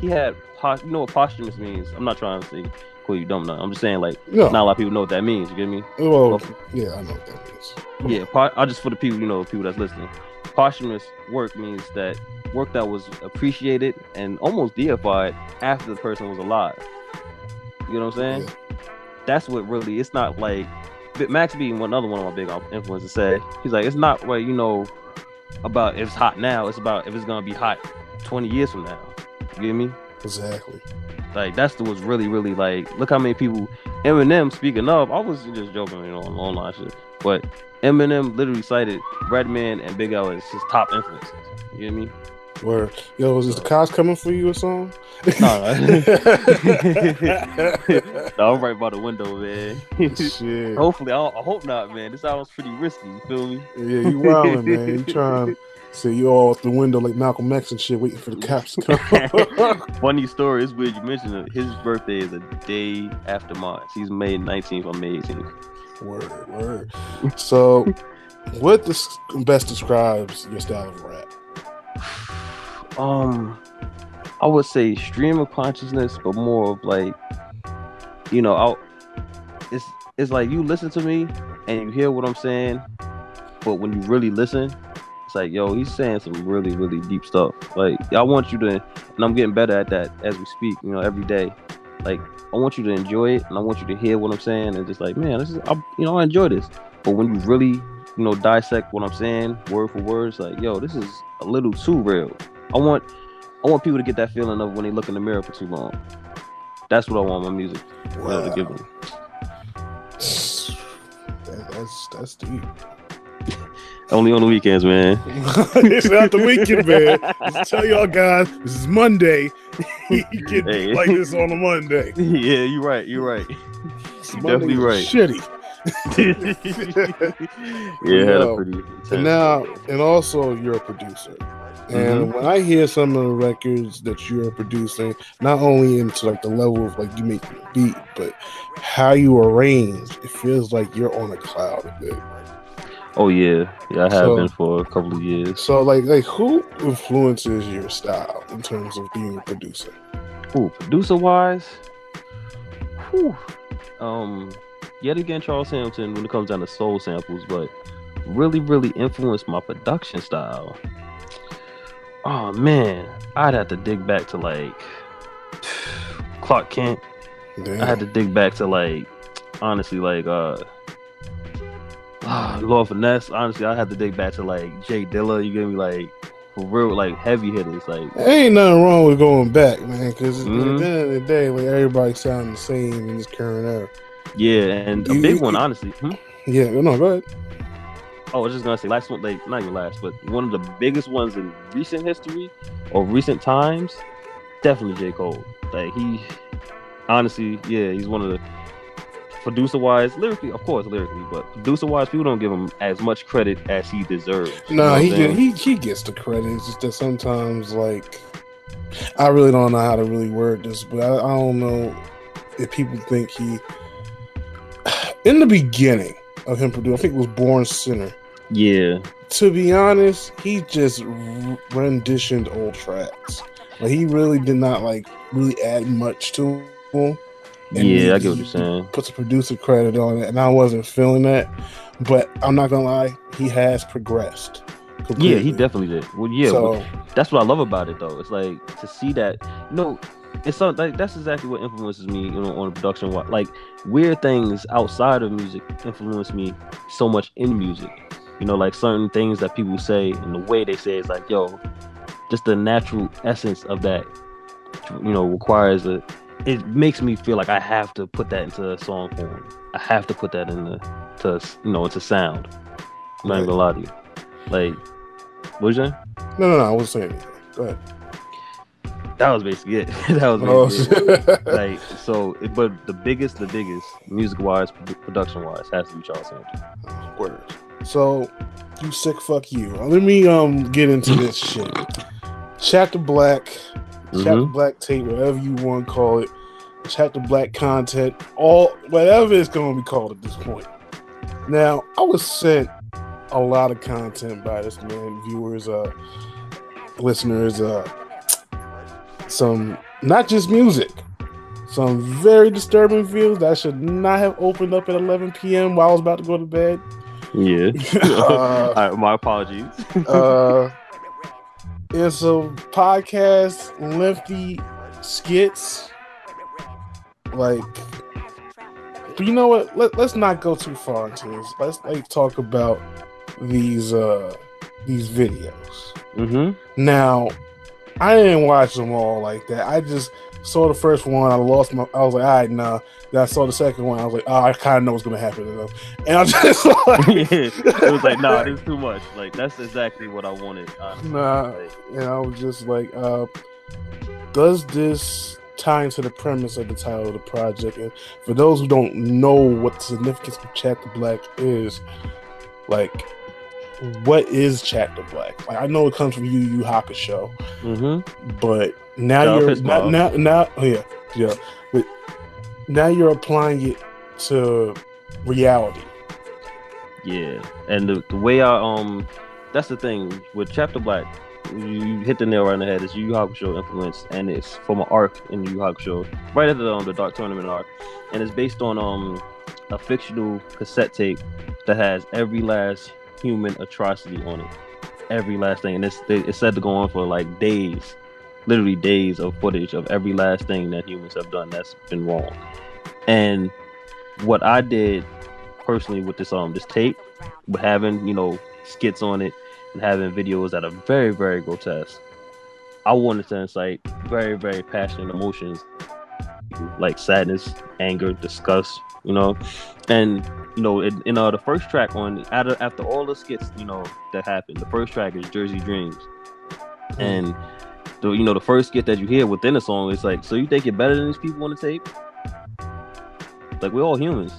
he had pos- you know what posthumous means. I'm not trying to say cool you don't know. I'm just saying like Yeah. not a lot of people know what that means. You get me? Well, yeah, I know what that means. Yeah, po- I just for the people you know, people that's listening. Posthumous work means that work that was appreciated and almost deified after the person was alive. You know what I'm saying? That's what really. It's not like Max being another one of my big influences said. He's like, it's not what you know about if it's hot now. It's about if it's gonna be hot 20 years from now. You get me? Exactly. Like that's the was really really like. Look how many people Eminem. Speaking of, I was just joking, you know, on online shit, but Eminem literally cited Redman and Big L as his top influences. You get me? Where yo, is this the cops coming for you or something? No, no, I'm right by the window, man. Shit. Hopefully, I, I hope not, man. This sounds pretty risky. You feel me? Yeah, you wildin', man. You trying to say you all out the window like Malcolm X and shit, waiting for the cops to come. Funny story. It's weird you mentioned it. His birthday is a day after mine. He's May 19th. I'm May 18th. Word, word. So, what this best describes your style of rap? Um, I would say stream of consciousness, but more of like, you know, I, it's it's like you listen to me and you hear what I'm saying, but when you really listen, it's like, yo, he's saying some really, really deep stuff. Like, I want you to, and I'm getting better at that as we speak, you know, every day. Like, I want you to enjoy it, and I want you to hear what I'm saying, and just like, man, this is, I, you know, I enjoy this. But when you really, you know, dissect what I'm saying, word for word, it's like, yo, this is a little too real. I want, I want people to get that feeling of when they look in the mirror for too long. That's what I want my music uh, to give them. That, that's that's deep. Only on the weekends, man. it's not the weekend, man. Just tell y'all guys, this is Monday. you get Hey. like this on a Monday. yeah, you're right. You're right. You're definitely right. Shitty. Yeah, had a Yo, pretty And now, and also, you're a producer. And Mhm. when I hear some of the records that you're producing, not only into like the level of like you make the beat, but how you arrange, it feels like you're on a cloud a bit. Oh yeah, yeah, I have So- been for a couple of years. So, like, like who influences your style in terms of being a producer? Ooh, producer wise, whew, um, yet again Charles Hamilton when it comes down to soul samples, but really, really influenced my production style. Oh man, I'd have to dig back to like Clark Kent. I had to dig back to like honestly like uh Lord Finesse. Honestly, I had to dig back to like J Dilla. You get me like for real like heavy hitters like Ain't nothing wrong with going back, man, because Mhm. at the end of the day, like everybody sound the same in this current era. yeah, and a big you- one honestly. Hmm? Yeah, no, go ahead. Oh, I was just gonna say last one, like not even last, but one of the biggest ones in recent history or recent times, definitely J. Cole. Like he, honestly, yeah, he's one of the producer wise, lyrically, of course, lyrically, but producer wise, people don't give him as much credit as he deserves. No, what he get, he he gets the credit. It's just that sometimes, like, I really don't know how to really word this, but I, I don't know if people think he. In the beginning of him producing, I think it was Born Sinner. yeah, To be honest, he just renditioned old tracks. Like he really did not like really add much to them. And yeah, I get what you're saying. Puts a producer credit on it, and I wasn't feeling that. But I'm not gonna lie, he has progressed. Yeah, he definitely did. Well, yeah, So- well, that's what I love about it, though. It's like to see that, you know, it's so like that's exactly what influences me, you know, on production. Like weird things outside of music influence me so much in music. You know, like certain things that people say and the way they say it's like, yo, just the natural essence of that, you know, requires a. It makes me feel like I have to put that into a song form. I have to put that in the, to you know, into sound. I'm not even gonna lie to you. Like, what you saying? No, no, no. I wasn't saying anything. Go ahead. That was basically it. that was Oh, basically it. like so. It, but the biggest, the biggest, music wise, production wise, has to be Charles Hamilton. Word. So, you sick fuck you. Let me um get into this shit. Chapter Black, Chapter Mhm. Black tape, whatever you want to call it. Chapter Black content, all whatever it's going to be called at this point. Now, I was sent a lot of content by this man, viewers. Uh, listeners uh, some not just music, some very disturbing views that should not have opened up at 11 p.m. while I was about to go to bed. Yeah. Uh, All right, my apologies. uh, and some podcast lengthy skits. Like, but you know what? Let, let's not go too far into this. Let's like talk about these uh these videos. mm-hmm. Now, I didn't watch them all like that. I just saw the first one. I lost my. I was like, all right, nah. Then I saw the second one. I was like, oh, I kind of know what's gonna happen to them. And I just like, it was like, nah, this is too much. Like that's exactly what I wanted. honestly. Nah, and I was just like, uh, does this tie into the premise of the title of the project? And for those who don't know what the significance of Chapter Black is, like, what is Chapter Black? Like, I know it comes from Yu Yu Hakusho, mm-hmm. but now out you're now, now now oh yeah yeah, but now you're applying it to reality. Yeah, and the, the way I um, that's the thing with Chapter Black. You hit the nail right on the head. It's Yu Yu Hakusho influence, and it's from an arc in Yu Yu Hakusho, right after the, um, the Dark Tournament arc, and it's based on um a fictional cassette tape that has every last human atrocity on it, every last thing, and it's it's said to go on for like days, literally days of footage of every last thing that humans have done that's been wrong, and what I did personally with this um this tape, with having you know skits on it and having videos that are very very grotesque. I wanted to incite very very passionate emotions like sadness, anger, disgust, you know, and you know in, in uh, the first track on after after all the skits you know that happened, the first track is Jersey Dreams, and the you know the first skit that you hear within the song is like, so you think you're better than these people on the tape? Like we're all humans.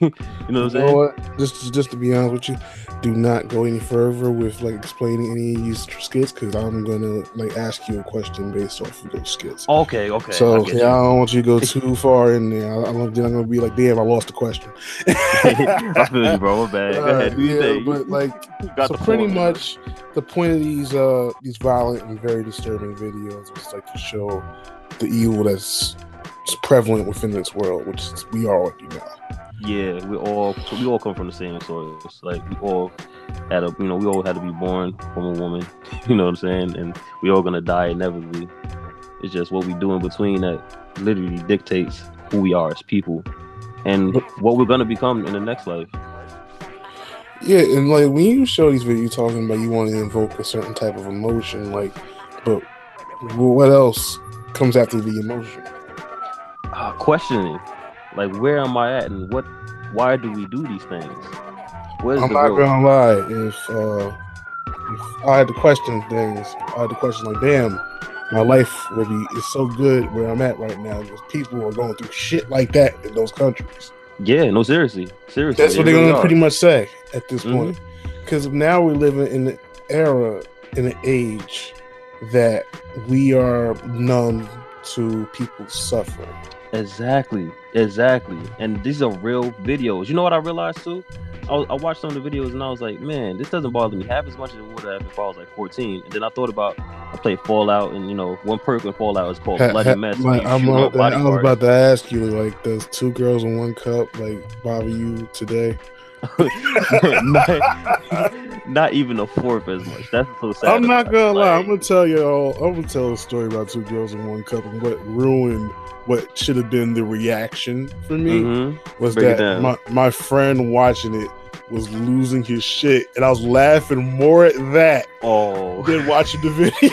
you know what I'm You saying? know what? Just just to be honest with you, do not go any further with like explaining any of these skits because I'm gonna like ask you a question based off of those skits. Okay, okay. So I yeah. I don't want you to go too far in there. I- I'm, then I'm gonna be like, damn, I lost the question. I feel you, bro. My bad. Go ahead. Do your yeah, but like, Got so pretty floor. much the point of these uh these violent and very disturbing videos is like to show the evil that's prevalent within this world, which we already know. Yeah, we all we all come from the same source. Like we all had a you know we all had to be born from a woman. You know what I'm saying? And we all gonna die inevitably. It's just what we do in between that literally dictates who we are as people and what we're gonna become in the next life. Yeah, and like when you show these videos, talking about you want to invoke a certain type of emotion, like, but what else comes after the emotion? Uh, questioning, like where am I at and what? Why do we do these things? Where's I'm the not gonna lie. If uh, if I had to question things, I had to question like, damn, my life would be is so good where I'm at right now because people are going through shit like that in those countries. Yeah, no, seriously, seriously. That's what they they're really gonna are. pretty much say at this Mhm. point. Because now we're living in an era, in an age that we are numb to people suffering. Exactly, exactly. And these are real videos. You know what I realized too? I, was- I watched some of the videos and I was like, man, this doesn't bother me half as much as it would have if I was like 14. And then I thought about I played Fallout, and you know, one perk in Fallout is called Bloody ha- Mess. like, I'm about up to- body I was about to ask you, like, does two girls in one cup like bother you today? not, not even a fourth as much. That's so sad. I'm not gonna lie. I'm gonna tell you all. I'm gonna tell a story about two girls in one cup and what ruined what should have been the reaction for me Mhm. was Break that my, my friend watching it was losing his shit, and I was laughing more at that oh. than watching the video.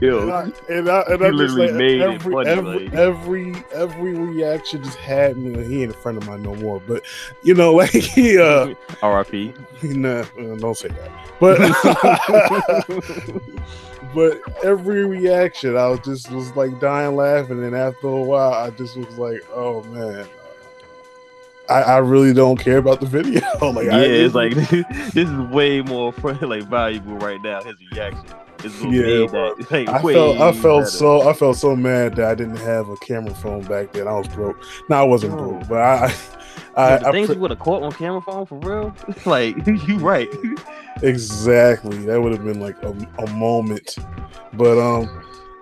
Yo, and I, and, I, and I'm just literally like, made it every, funny, every, like- every every reaction just had me. He ain't a friend of mine no more, but you know, like he uh, R.I.P. nah, uh, don't say that. But but every reaction, I was just was like dying laughing, and after a while, I just was like, oh man. I, I really don't care about the video. like, yeah, I, it's like this is way more like valuable right now. His reaction Yeah, that like I felt I felt better. so I felt so mad that I didn't have a camera phone back then. I was broke. No, I wasn't broke, but I I, the I things pre- you would have caught on camera phone for real. like you right. exactly that would have been like a, a moment but um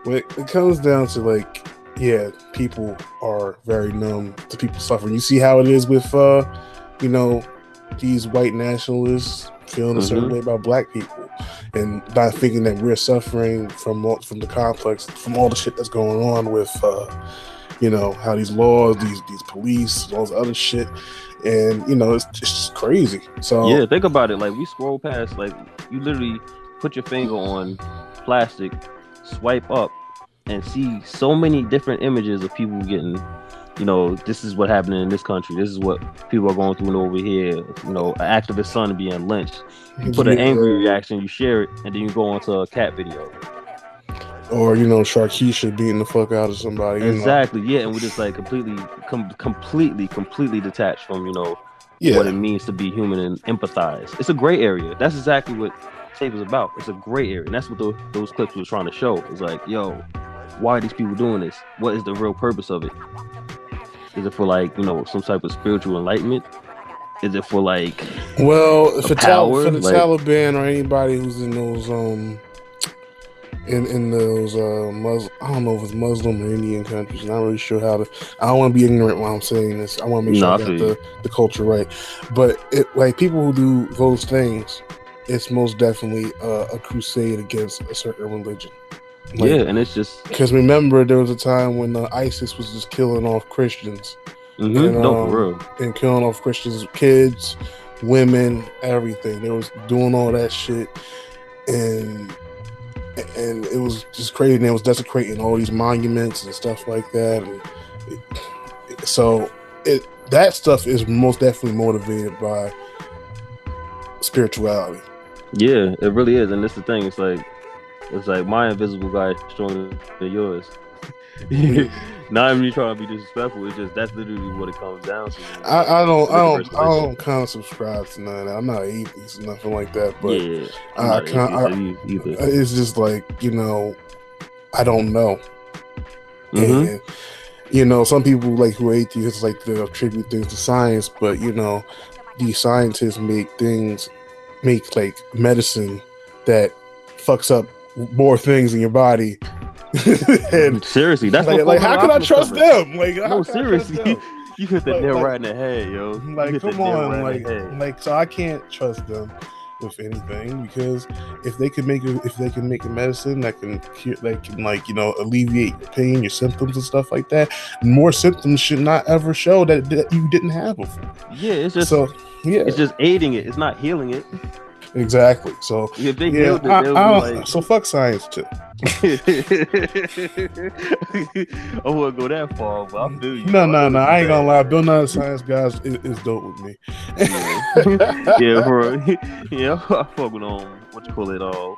when it comes down to like yeah people are very numb to people suffering you see how it is with uh you know these white nationalists feeling a certain Mhm. way about black people and not thinking that we're suffering from all, from the complex from all the shit that's going on with uh you know how these laws these these police all this other shit and you know it's just crazy so Yeah, think about it. Like we scroll past, like you literally put your finger on plastic, swipe up, and see so many different images of people getting, you know, this is what happening in this country. This is what people are going through over here. You know, an activist son being lynched. You put an angry reaction, you share it, and then you go onto a cat video. or you know Sharkeisha beating the fuck out of somebody. you know. Exactly. Yeah, and we're just like completely, com- completely, completely detached from you know Yeah. what it means to be human and empathize. It's a gray area. That's exactly what tape is about. It's a gray area, and that's what those, those clips were trying to show. It's like, yo, why are these people doing this? What is the real purpose of it? Is it for like you know some type of spiritual enlightenment? Is it for like Well, for, Tal- for the Like- Taliban or anybody who's in those um in in those uh Mus- I don't know if it's Muslim or Indian countries. Not really sure how to. I don't want to be ignorant while I'm saying this. I want to make sure I got the, the culture right. But it like people who do those things, it's most definitely uh, a crusade against a certain religion. Like, yeah, and it's just Because remember, there was a time when uh, ISIS was just killing off Christians. Mhm, And, no, for um, real. and killing off Christians, kids, women, everything. They was doing all that shit, and and it was just crazy. And it was desecrating all these monuments and stuff like that. And it, so it that stuff is most definitely motivated by spirituality. Yeah, it really is, and this the thing. It's like it's like my invisible guy is stronger than yours. Not even you trying to be disrespectful. It's just that's literally what it comes down to. I, I don't, I don't, I don't kind of subscribe to none of that. I'm not atheist or nothing like that, but Yeah, I, kind, I, it's just like you know, I don't know. Mhm. And you know, some people like who are atheists like to attribute things to science, but you know, these scientists make things, make like medicine that fucks up more things in your body. and seriously, that's like, like how can I trust them? Like, no, can I trust seriously, you hit the Like- nail like- right in the head, yo. You like come on right like in the head. like so i can't trust them with anything because if they can make a, if they can make a medicine that can cure that can like you know alleviate your pain your symptoms and stuff like that more symptoms should not ever show that, that you didn't have before Yeah, it's just so yeah it's just aiding it. It's not healing it. Exactly. So If they yeah it, I- I like- so fuck science too. I wouldn't go that far, but I feel you. no no no. I ain't gonna lie. Bill nye the science guys is, is dope with me. Yeah, bro. yeah, I fuck with um, what you call it? Uh,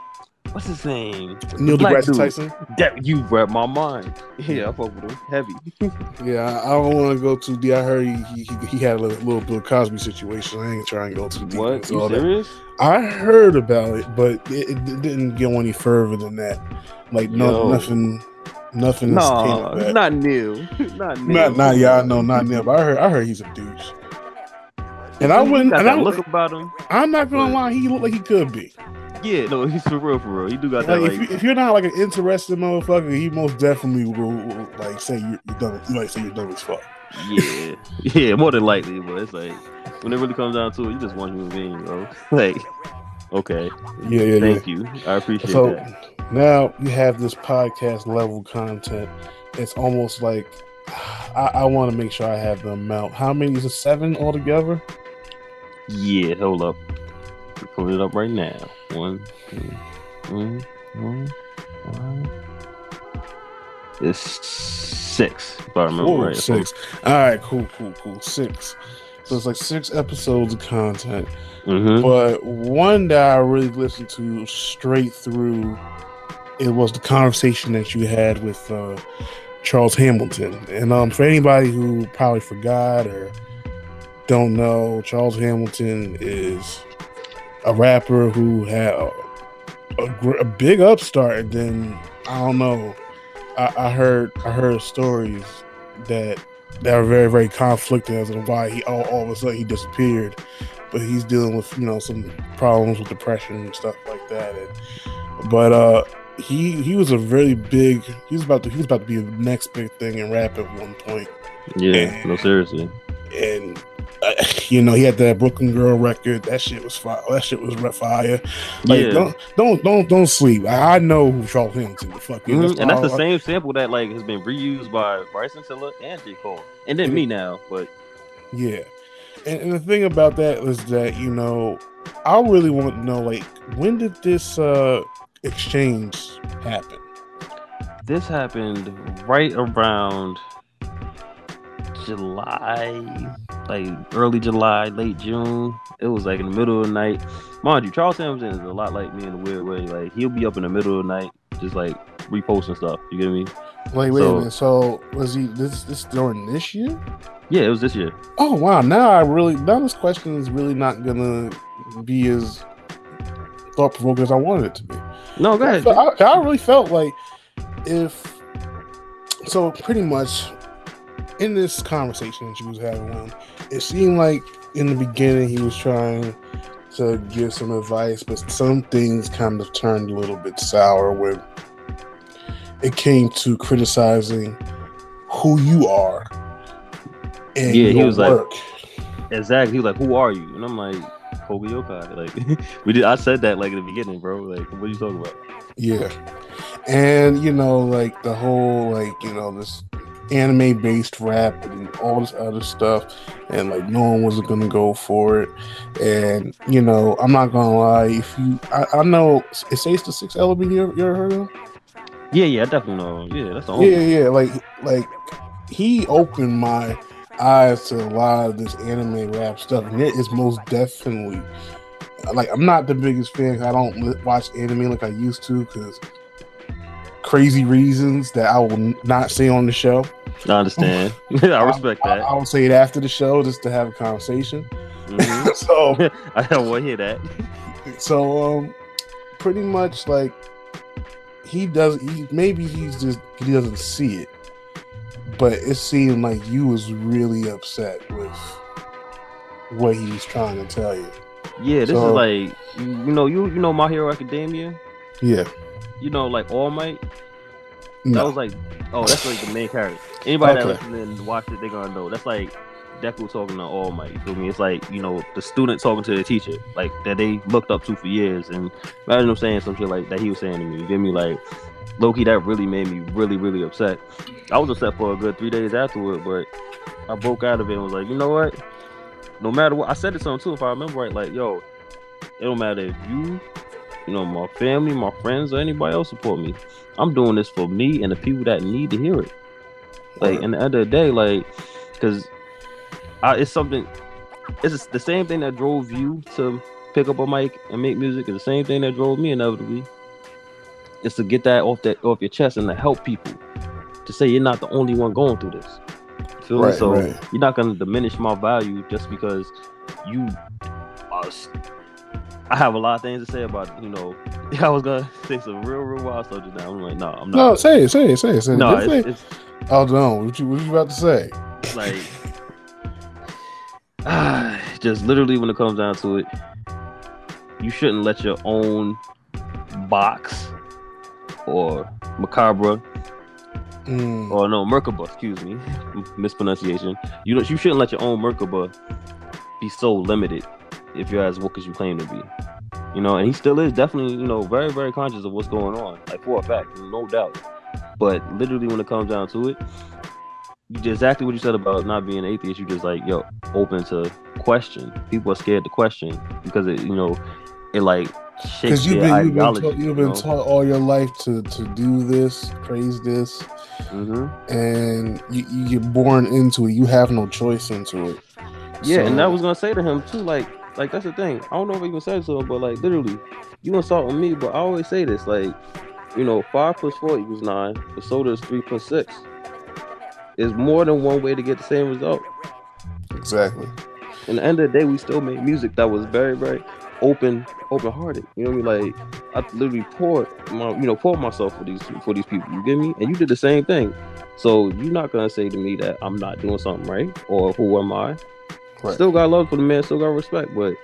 what's his name? Neil deGrasse. Tyson? That you read my mind. Yeah, I fuck with him heavy. Yeah, I I don't want to go too deep. I heard he, he, he had a little, little Bill Cosby situation. I ain't trying to go too deep. What? You all that. serious? I heard about it, but it, it didn't go any further than that. Like no, Yo. nothing, nothing. else No, of not Neil. Not Neil. not, not yeah, I know, not Neil. But I heard, I heard he's a douche. And I wouldn't. got And I look about him. I'm not gonna lie. He looked like he could be. Yeah, no, he's for real, for real. He do got that Like, like. if, you, you're not like an interested motherfucker, he most definitely will, will, like say you're, you're dumb. You like say you're dumb as fuck. Yeah, yeah, more than likely, but it's like when it really comes down to it, you just one human being, bro. Like, okay, Yeah, yeah, thank yeah. you, I appreciate So that. now you have this podcast level content. It's almost like I, I want to make sure I have the amount. How many is it? Seven altogether? Yeah, hold up, We're pulling it up right now. One, two, three, four, five. It's six, if I remember Four, right. six. All right, cool, cool, cool. Six. So it's like six episodes of content. Mhm. But one that I really listened to straight through, it was the conversation that you had with uh, Charles Hamilton. And um, for anybody who probably forgot or don't know, Charles Hamilton is a rapper who had a, a, gr- a big upstart. And then I don't know. I, I heard I heard stories that that are very very conflicting as to why he all, all of a sudden he disappeared. But he's dealing with you know some problems with depression and stuff like that. And but uh, he he was a really big. He was about to he was about to be the next big thing in rap at one point. Yeah, no, seriously. And uh, you know he had that Brooklyn Girl record. That shit was fire. That shit was re- fire. Like Yeah. don't don't don't don't sleep. I, I know who Charles Hamilton. The fuck. Mhm, and that's the I- same sample that like has been reused by Bryson Tiller and J. Cole. And then me now, but Yeah. And, and the thing about that is that, you know, I really want to know, like, when did this uh exchange happen? this happened right around July, like early July, late June. It was like in the middle of the night. Mind you, Charles Hamilton is a lot like me in a weird way. Like he'll be up in the middle of the night, just like reposting stuff. You get me? Like, wait So- a minute. So, was he this this during this year? Yeah, it was this year. Oh, wow. Now I really, now this question is really not going to be as thought provoking as I wanted it to be. No, go ahead. So I, I really felt like if so, pretty much in this conversation that she was having with him, it seemed like in the beginning he was trying to give some advice, but some things kind of turned a little bit sour when it came to criticizing who you are. And yeah, he was work. like, exactly. He was like, "Who are you?" And I'm like, "Koga Yokai." Like, we did. I said that like in the beginning, bro. Like, what are you talking about? Yeah. And you know, like the whole like, you know, this anime based rap and all this other stuff and like no one was gonna go for it. And you know, I'm not gonna lie, if you I, I know it says the six element you ever, you ever heard of? Yeah, yeah, I definitely know. Yeah, that's the only. Yeah, yeah, like like he opened my eyes to a lot of this anime rap stuff, and it is most definitely like I'm not the biggest fan. I don't li- watch anime like I used to because crazy reasons that I will n- not say on the show. I understand. I respect I, that. I will say it after the show just to have a conversation. Mhm. so I don't want to hear that. so um pretty much like he does he maybe he's just he doesn't see it but it seemed like you was really upset with what he was trying to tell you Yeah, this So- is like you you know you you know My Hero Academia. yeah You know like All Might. No. That was like oh that's like the main character. Anybody that Okay. listened and watched it, they're gonna know. That's like Deku talking to All Might. You feel me? It's like you know the student talking to the teacher, like that they looked up to for years, and imagine them saying some shit like that he was saying to me. You get me? Like Loki, that really made me really really upset. I was upset for a good three days afterward, but I broke out of it and was like, you know what? No matter what, I said it something too. If I remember right, like yo, it don't matter if you know, my family, my friends, or anybody else support me. I'm doing this for me and the people that need to hear it. Like, in the end of the day, like, because it's something. It's the same thing that drove you to pick up a mic and make music. It's the same thing that drove me inevitably. It's to get that off that off your chest and to help people. To say you're not the only one going through this. Feel me? Right, So right. you're not gonna diminish my value just because you are I have a lot of things to say about you know. I was gonna say some real, real wild stuff just now. I'm like, no, I'm not. no say it say it say it say it No, it's, it. it's oh no what you what you about to say like just literally when it comes down to it, you shouldn't let your own box or macabre Mm. or no Merkaba, excuse me, mispronunciation. You don't, you shouldn't let your own Merkaba be so limited if you're as woke as you claim to be. You know, and he still is definitely, you know, very, very conscious of what's going on, like for a fact, no doubt. But literally, when it comes down to it, exactly what you said about not being an atheist. You just like, yo, open to question. People are scared to question because it, you know, it like shakes because you've been you've been, taught, you've you been know? taught all your life to to do this praise this Mm-hmm. and you, you get born into it you have no choice into it Yeah, and So- I was gonna say to him too, like, like that's the thing. I don't know if I even said him, but like literally, you insulting me, but I always say this, like, you know, five plus four equals nine, but so does three plus six. Is more than one way to get the same result. Exactly. In the end of the day, we still made music that was very, very open, open hearted. You know what I mean? Like I literally poured my, you know, poured myself for these for these people. You get me? And you did the same thing. So you're not gonna say to me that I'm not doing something right or who am I? Right. Still got love for the man, still got respect, but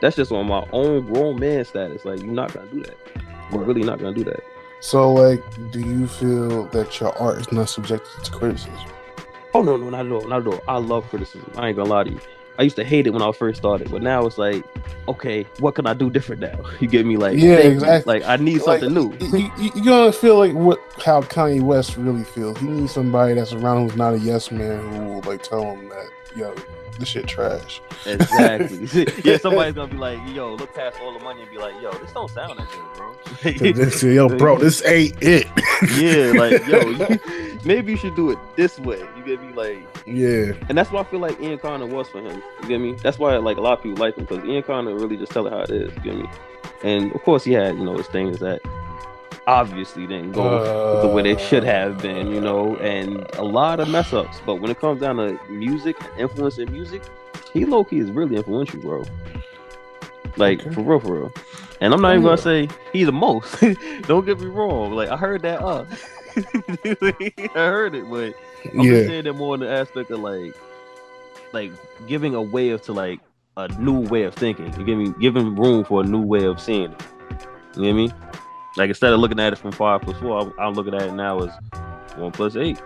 that's just on my own grown man status. Like you're not gonna do that. You're really not gonna do that. So, like, do you feel that your art is not subjected to criticism? Oh no, no, not at all, not at all. I love criticism. I ain't gonna lie to you. I used to hate it when I first started, but now it's like, okay, what can I do different now? You get me? Like, Yeah, exactly. Like, I need Like, something new. You, you, you gonna feel like what how Kanye West really feels. He needs somebody that's around who's not a yes man who will like tell him that yo, this shit trash. Exactly. yeah, somebody's gonna be like, yo, look past all the money and be like, yo, this don't sound that good, bro. This- yo, bro, this ain't it. yeah, like, yo, maybe you should do it this way. You get me? Like, Yeah. and that's what I feel like Ian Connor was for him. You get me? That's why like a lot of people like him because Ian Connor really just tell it how it is. You get me? And of course, he had you know his things that obviously didn't go the way they should have been. You know, and a lot of mess ups. But when it comes down to music and influence in music, he low key is really influential, bro. Like for real, for real. And I'm not even gonna say he's the most. Don't get me wrong. Like I heard that up. Uh, I heard it, but I'm Yeah. just saying that more in the aspect of like like giving a way of to like a new way of thinking. You get me? Giving room for a new way of seeing it. You get me? Like instead of looking at it from five plus four, I'm, I'm looking at it now as one plus eight.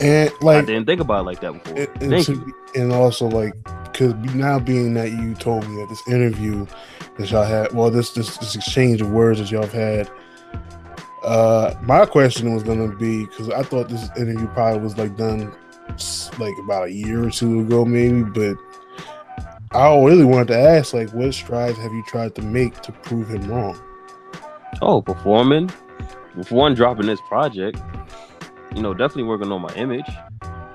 And like I didn't think about it like that before. and, Thank you. and also like because now being that you told me that this interview that y'all had well this this, this exchange of words that y'all have had uh my question was gonna be because i thought this interview probably was like done like about a year or two ago maybe but i really wanted to ask like what strides have you tried to make to prove him wrong Oh, performing. For one, dropping this project. You know, definitely working on my image.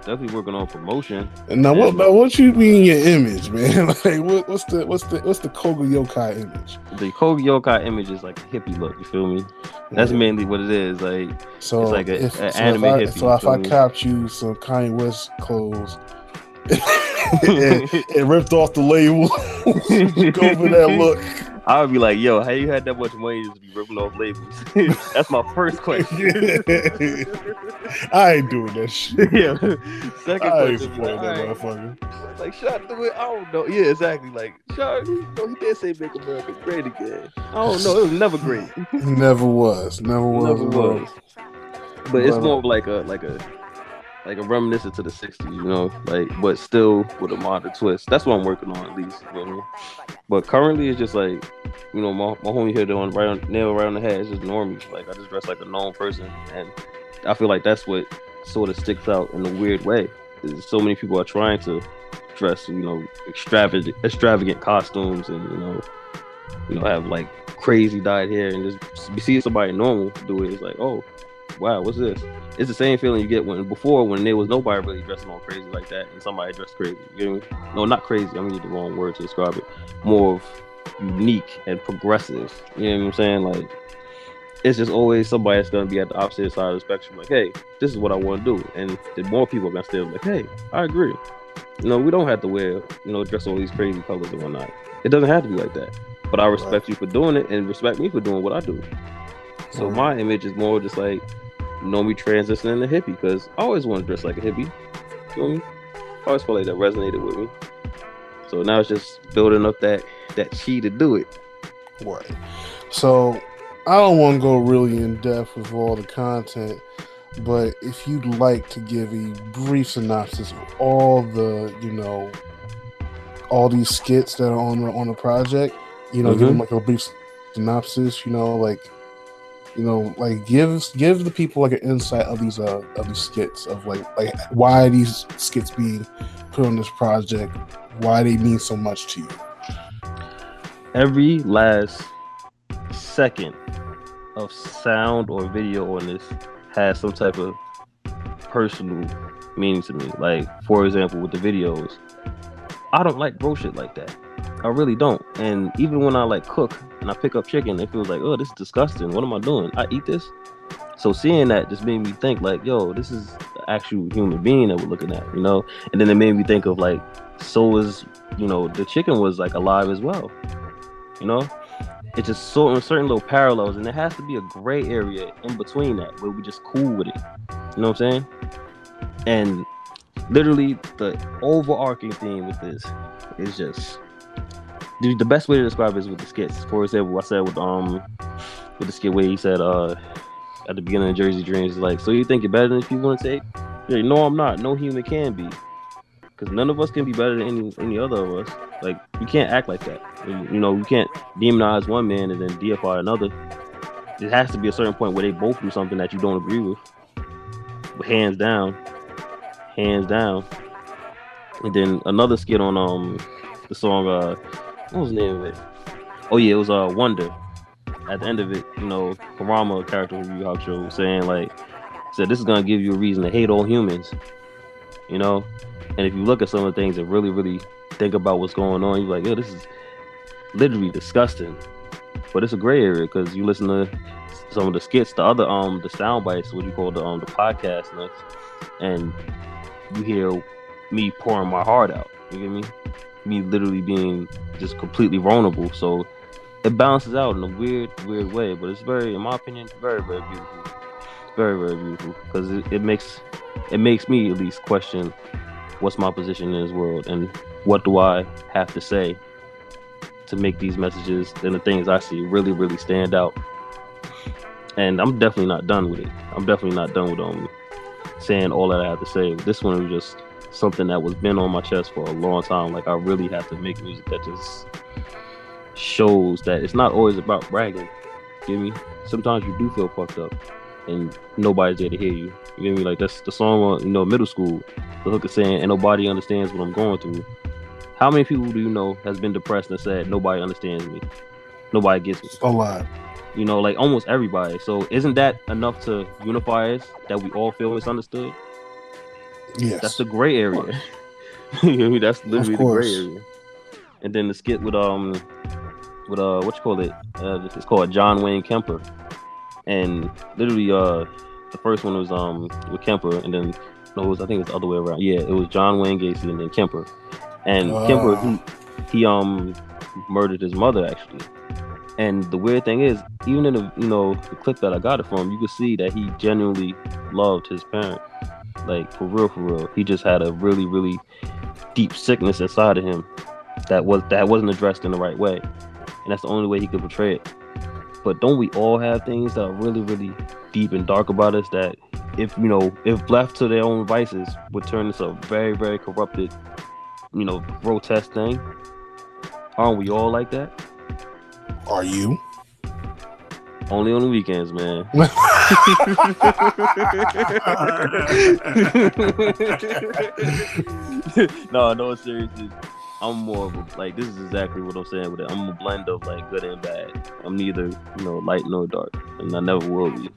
Definitely working on promotion. and now what now what you mean your image man like what, what's the what's the what's the koga yokai image The Koga Yokai image is like a hippie look. You feel me? That's Yeah. mainly what it is. Like So it's like a, if, a so anime if I, hippie. So if I me? copped you some Kanye West clothes and, and ripped off the label, go for that look. I would be like, yo, how you had that much money just to be ripping off labels? That's my first question. I ain't doing that shit. yeah. Second I ain't question, supporting that motherfucker. Like, I do it? I don't know. Yeah, exactly. Like, should you know, he did say make America great again. I don't know. It was never great. Never was. Never was. Never was. But it's more of like a like a like a reminiscent to the '60s, you know, like but still with a modern twist. That's what I'm working on at least. You know? But currently, it's just like you know, my, my homie here doing right on nail right on the head. It's just normie. Like I just dress like a known person, and I feel like that's what sort of sticks out in a weird way. So many people are trying to dress, you know, extravagant extravagant costumes, and you know, you know, have like crazy dyed hair, and just seeing somebody normal do it. It's like, oh, wow, what's this? It's the same feeling you get when before when there was nobody really dressing all crazy like that, and somebody dressed crazy. You me? No, not crazy. I'm gonna use the wrong word to describe it. More of unique and progressive. You know what I'm saying? Like it's just always somebody that's gonna be at the opposite side of the spectrum. Like, hey, this is what I want to do, and the more people are gonna still like, hey, I agree. You know, we don't have to wear, you know, dress all these crazy colors and whatnot. It doesn't have to be like that. But I respect you for doing it, and respect me for doing what I do. So Right. my image is more just like, know, me transitioning to hippie because I always want to dress like a hippie. You me? I always felt like that resonated with me. So now it's just building up that that chi to do it. Right. So I don't want to go really in depth with all the content, but if you'd like to give a brief synopsis of all the, you know, all these skits that are on the on the project, you know, give mm-hmm. them like a brief synopsis, you know, like you know, like give give the people like an insight of these uh of these skits of like like why these skits being put on this project, why they mean so much to you. Every last second of sound or video on this has some type of personal meaning to me. Like, for example, with the videos, I don't like bro shit like that. I really don't. And even when I like cook and I pick up chicken, it feels like, oh, this is disgusting. What am I doing? I eat this. So seeing that just made me think like, yo, this is actual human being that we're looking at, you know? And then it made me think of like, so is, you know, the chicken was like alive as well. You know? It's just certain certain little parallels, and there has to be a gray area in between that where we just cool with it. You know what I'm saying? And literally, the overarching theme with this is just the, the best way to describe it is with the skits. For example, I said with um with the skit where he said uh at the beginning of Jersey Dreams, like, so you think you're better than you want to take? Yeah, no, I'm not. No human can be, because none of us can be better than any any other of us. Like, you can't act like that. You, you know, you can't demonize one man and then deify another. It has to be a certain point where they both do something that you don't agree with. Hands down, hands down. And then another skit on um the song uh what was the name of it? Oh yeah, it was uh Wonder. At the end of it, you know, Kurama, character Yu Hakusho, was saying like said this is gonna give you a reason to hate all humans. You know? And if you look at some of the things and really, really think about what's going on, you're like, yo, this is literally disgusting. But it's a gray area because you listen to some of the skits, the other um the sound bites, what you call the um the podcast and you hear me pouring my heart out. You get me? Me literally being just completely vulnerable. So it balances out in a weird, weird way. But it's very, in my opinion, very, very beautiful. Very, very beautiful because it, it makes it makes me at least question what's my position in this world and what do I have to say to make these messages and the things I see really, really stand out. And I'm definitely not done with it. I'm definitely not done with um saying all that I have to say. This one was just something that was been on my chest for a long time. Like I really have to make music that just shows that it's not always about bragging. You me? Sometimes you do feel fucked up and nobody's there to hear you. You get me? Like that's the song on you know middle school. The hook is saying, "And nobody understands what I'm going through." How many people do you know has been depressed and said nobody understands me, nobody gets me? A lot. You know, like almost everybody. So isn't that enough to unify us that we all feel misunderstood? Yes. That's the gray area. you know, that's literally the gray area. And then the skit with um with uh what you call it? Uh, it's called John Wayne Kemper. And literally uh the first one was um with Kemper and then no, it was I think it was the other way around. Yeah, it was John Wayne Gacy and then Kemper. And Kemper he, he um murdered his mother actually. And the weird thing is, even in the you know the clip that I got it from, you could see that he genuinely loved his parent, like for real, for real. He just had a really, really deep sickness inside of him that was that wasn't addressed in the right way, and that's the only way he could portray it. But don't we all have things that are really, really deep and dark about us that, if you know, if left to their own vices, would turn into a very, very corrupted, you know, grotesque thing? Aren't we all like that? Are you? Only on the weekends, man. no, no, seriously. I'm more of a like this is exactly what I'm saying with it. I'm a blend of like good and bad. I'm neither, you know, light nor dark. And I never will be.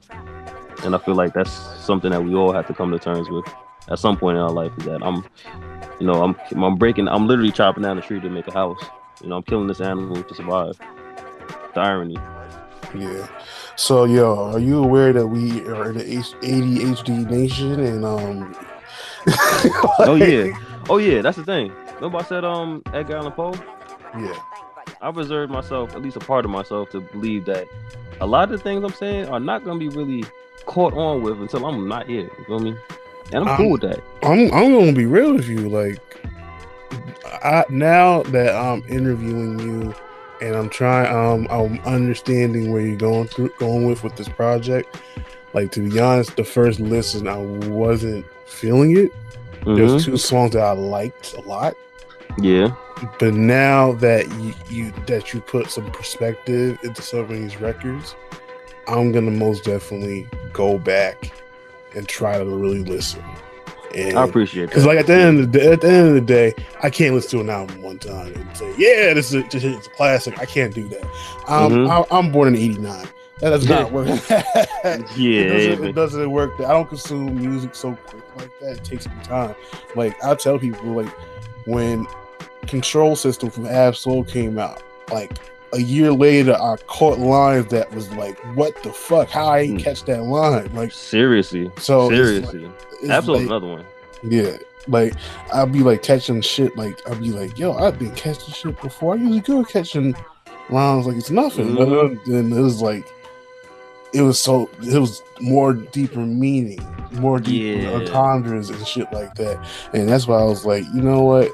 And I feel like that's something that we all have to come to terms with at some point in our life is that I'm you know, I'm I'm breaking I'm literally chopping down a tree to make a house. You know, I'm killing this animal to survive. The irony. Yeah. So, yo, are you aware that we are in the ADHD nation and um? oh yeah, oh yeah. That's the thing. Remember I said um Edgar Allan Poe. Yeah. I reserved myself, at least a part of myself, to believe that a lot of the things I'm saying are not gonna be really caught on with until I'm not here. You feel me? And I'm cool with that. I'm I'm gonna be real with you. Like, I now that I'm interviewing you, and I'm trying, um, I'm understanding where you're going through, going with with this project. Like to be honest, the first listen, I wasn't feeling it. There's Mhm. two songs that I liked a lot, Yeah. but now that you, you that you put some perspective into some of these records, I'm gonna most definitely go back and try to really listen. And I appreciate because, like at the end of the day, at the end of the day, I can't listen to an album one time and say, "Yeah, this is this is a classic." I can't do that. Um, Mhm. I, I'm born in '89. That does not work. Yeah, it doesn't, it doesn't work. I don't consume music so quick like that. It takes me time. Like I tell people, like when Control System from Ab-Soul came out, like a year later, I caught lines that was like, "What the fuck? How I ain't catch that line?" Like seriously, So it's seriously, like- it's absolutely like- another one. Yeah, like I'll be like catching shit. Like I'll be like, "Yo, I've been catching shit before. I usually go catching lines like it's nothing." But Mhm. then it was like it was so it was more deeper meaning, more deep Yeah. entendres and shit like that. And that's why I was like, you know what?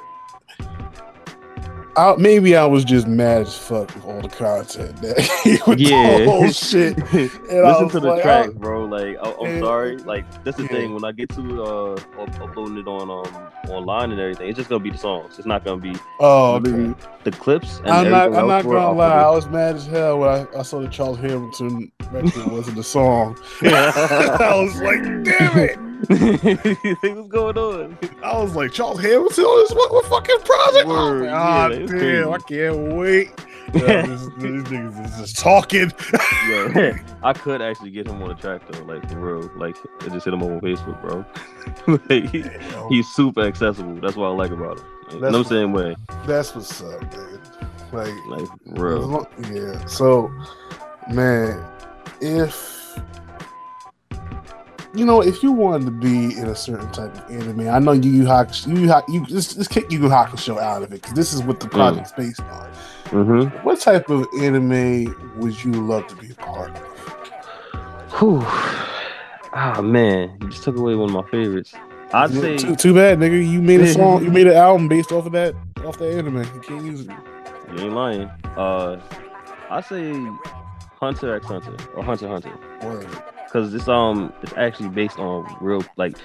I, maybe I was just mad as fuck with all the content that with yeah, the whole shit. Listen to the like, track, I- bro. Like, I, I'm Yeah. sorry. Like, that's the Yeah. thing. When I get to uh uploading it on um online and everything, it's just gonna be the songs. It's not gonna be Oh, okay. the clips. And I'm not. I'm not gonna lie. I was mad as hell when I, I saw the Charles Hamilton record wasn't the song. I was like, damn it. What's going on? I was like, Charles Hamilton on this what, what fucking project? Oh, Word, ah, yeah, God, damn, crazy. I can't wait. Yeah, this, these niggas is just talking. Yo, I could actually get him on the track though, like for real. Like, I just hit him on Facebook, bro. like, he- he's super accessible. That's what I like about him. Like, That's no what- same way. That's what's up, man. Like, like as real. long- yeah. So, man, if you know, if you wanted to be in a certain type of anime, I know Yu Yu Hakusho. Yu Yu Ha- you just, just kick Yu Yu Hakusho out of it because this is what the mm. project's based on. Mm-hmm. What type of anime would you love to be a part of? Whew. Ah man, you just took away one of my favorites. I'd Yeah, say too, too bad, nigga. You made a song. You made an album based off of that, off that anime. You can't use it. You ain't lying. Uh, I say Hunter x Hunter or Hunter Hunter. Word. Because this um it's actually based on real like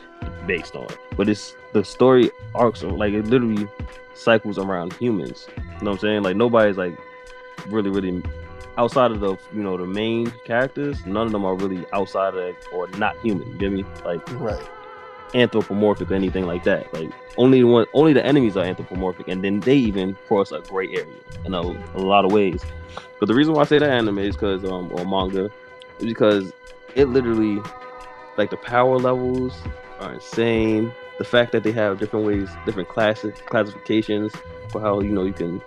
based on, but it's the story arcs are like it literally cycles around humans. You know what I'm saying? Like nobody's like really really outside of the you know the main characters. None of them are really outside of or not human. You get me? Like Right. anthropomorphic or anything like that. Like only the one, only the enemies are anthropomorphic, and then they even cross a gray area in a, a lot of ways. But the reason why I say that anime is because um or manga is because it literally like the power levels are insane. The fact that they have different ways, different classes, classifications for how you know you can,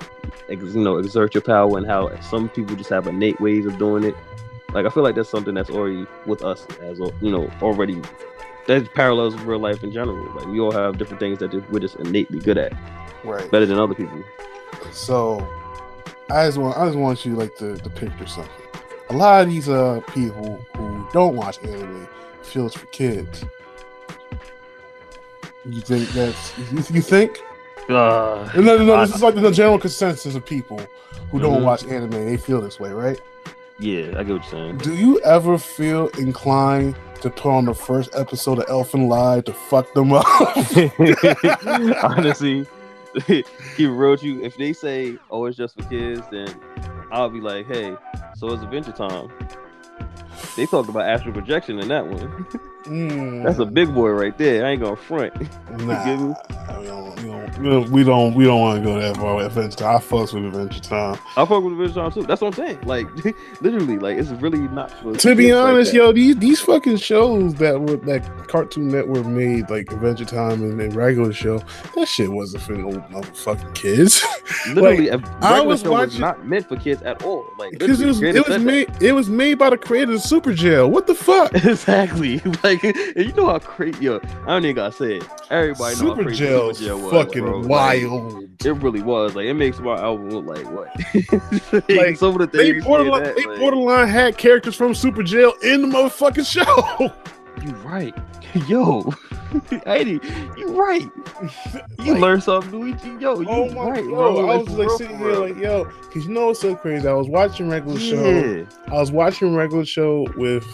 ex, you know, exert your power, and how some people just have innate ways of doing it. Like I feel like that's something that's already with us as you know already that parallels with real life in general. Like we all have different things that we're just innately good at, Right. better than other people. So I just want I just want you like to, to picture something. A lot of these uh people who don't watch anime feel it's for kids. You think that's you, think? Uh, no, no, no. I- This is like the general consensus of people who don't Mhm. watch anime. They feel this way, right? Yeah, I get what you're saying. Do you ever feel inclined to put on the first episode of Elfen Lied to fuck them up? Honestly, real with you. If they say, "Oh, it's just for kids," then I'll be like, "Hey, so it's Adventure Time." They talked about astral projection in that one. Mm. That's a big boy right there. I ain't gonna front. You Nah, get me? We don't, we don't, want to go that far with Adventure Time. I fucks with Adventure Time. I fuck with Adventure Time too. That's what I'm saying. Like, literally, like it's really not for. To be kids like honest, yo, these these fucking shows that were that Cartoon Network made, like Adventure Time and, and regular show, that shit wasn't for no motherfucking kids. Literally, Like, I was show was watching not meant for kids at all. Like, because it was it was made it was made by the creators of Superjail. What the fuck? exactly. Like, you know how crazy. Yo, I don't even gotta say it. Everybody how Super crazy Jail's Superjail was. fucking bro. Like, wild. it really was. Like, it makes my album look like what? Like, some of the They things. borderline, that, they like- borderline had characters from Superjail in the motherfucking show. You right, yo, Eddie, you right. You learn something new each. Yo, you Oh my right, yo, bro. I was for like sitting for here like, yo, because you know what's so crazy? I was watching regular show. I was watching regular show with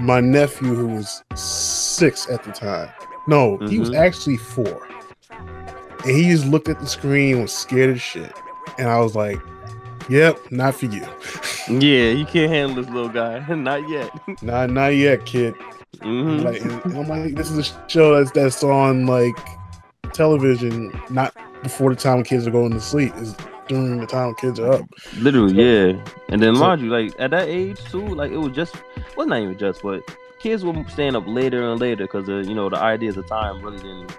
my nephew who was six at the time. No, he was Mhm. actually four. And he just looked at the screen was scared as shit. And I was like, Yep, not for you. Yeah, you can't handle this little guy. Not yet. Not not yet, kid. Mhm. Like, and, I'm like, this is a show that's that's on like television, not before the time kids are going to sleep. It's during the time kids are up. Literally, yeah. And then So- mind you, like at that age too, like it was just well not even just, but kids were staying up later and later because you know the ideas of time really didn't.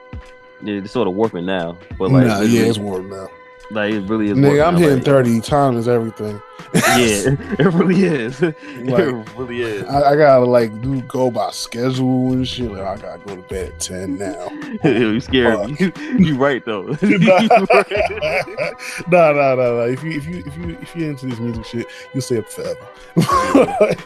It's sort of warping now, but like nah, yeah, it's warm now. Like it really is. Nigga, I'm hitting like- 30. Time is everything. Yeah, it really is. Like, it really is. I, I gotta like do go by schedule and shit. Like I gotta go to bed at ten now. you scared me. you right though. no, no, no, no. If you if you if you if you into this music shit, you'll stay up forever.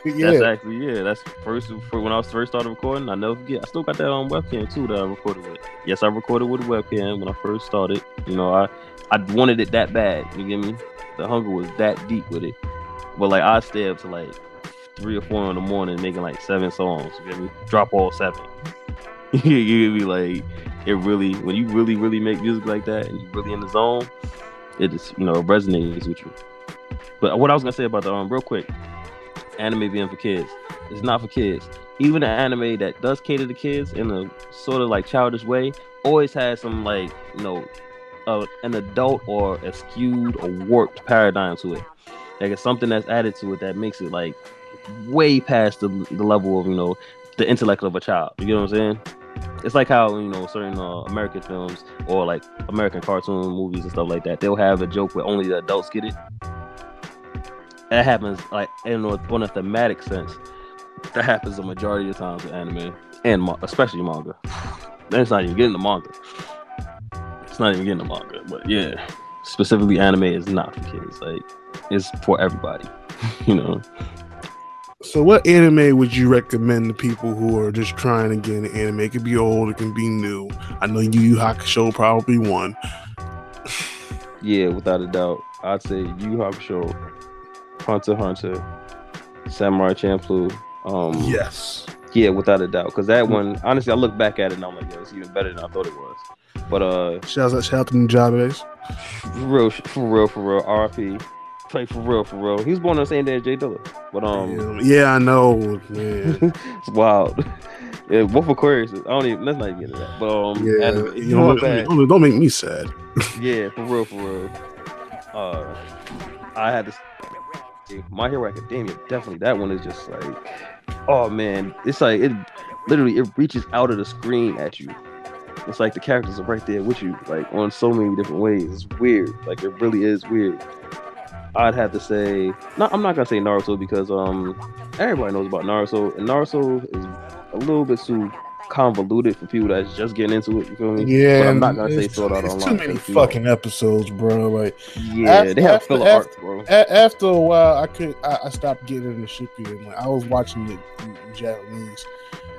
yeah. That's actually yeah. That's first for when I was first started recording. I never forget. I still got that on webcam too that I recorded with. Yes, I recorded with a webcam when I first started. You know, I I wanted it that bad. You get me? The hunger was that deep with it. But like I stay up to like three or four in the morning making like seven songs. You get me? Drop all seven. you get me? Like it really when you really really make music like that and you're really in the zone, it just you know resonates with you. But what I was gonna say about the um real quick, anime being for kids, it's not for kids. Even an anime that does cater to kids in a sort of like childish way always has some like you know an adult or a skewed or warped paradigm to it. Like it's something that's added to it that makes it like way past the, the level of you know the intellect of a child. You get what I'm saying? It's like how you know certain uh, American films or like American cartoon movies and stuff like that. They'll have a joke where only the adults get it. That happens like in a, on a thematic sense. That happens the majority of times with anime and especially manga. It's not even getting the manga. It's not even getting the manga, but yeah, specifically anime is not for kids. Like it's for everybody. you know. So, what anime would you recommend to people who are just trying to get into anime? It could be old, it can be new. I know Yu Yu Hakusho probably one. Yeah, without a doubt, I'd say Yu Yu Hakusho, Hunter x Hunter, Samurai Champloo. Um, yes. Yeah, without a doubt, because that one, honestly, I look back at it and I'm like, yo, it's even better than I thought it was. But uh, shout out, shout out to Nujabes. For real, for real, for real. RP. Play for real, for real. He was born on the same day as J Dilla. But um, yeah, I know, it's wild. Yeah, both Aquarius. I don't even. Let's not even get into that. But um, Yeah, anime, you know, don't, don't make me sad. yeah, for real, for real. Uh, I had to. say, My Hero Academia, definitely. That one is just like, oh man, it's like it literally it reaches out of the screen at you. It's like the characters are right there with you, like on so many different ways. It's weird. Like it really is weird. I'd have to say, no, I'm not gonna say Naruto because um everybody knows about Naruto, and Naruto is a little bit too convoluted for people that's just getting into it. You feel me? Yeah, but I'm not gonna say Sword Art Online. Too many fucking episodes, bro. Like, Yeah, they have filler after, arc, bro. a- after a while, I could I, I stopped getting into Shippuden. Like, I was watching it in Japanese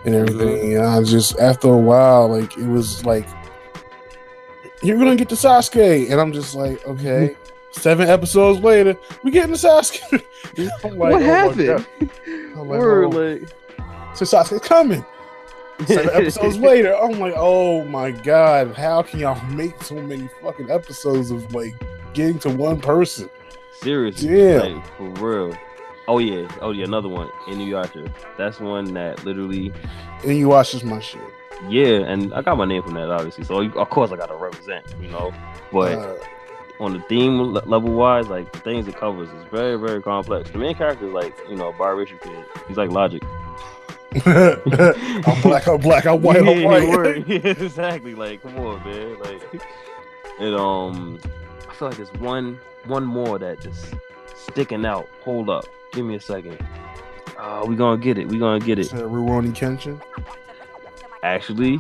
and everything, and I just after a while, like it was like you're gonna get to Sasuke, and I'm just like, okay. Seven episodes later, we getting to Sasuke. I'm like, What oh happened? God. I'm like, Word, oh. like, So Sasuke's coming. Seven episodes later, I'm like, oh my god, how can y'all make so many fucking episodes of like getting to one person? Seriously, Damn. like, for real. Oh yeah, oh yeah, another one Inuyasha. That's one that literally, And you watch this my shit. yeah, and I got my name from that obviously. So of course I got to represent, you know. But Uh, on the theme level wise, like the things it covers is very very complex. The main character is like you know Bar Richard kid. He's like Logic. I'm black, I'm black, I'm white, I'm white. Yeah, exactly. Like, come on, man. Like, and um, I feel like there's one one more that just sticking out. Hold up, give me a second. Uh, we gonna get it. We gonna get it. Rurouni Kenshin? Actually,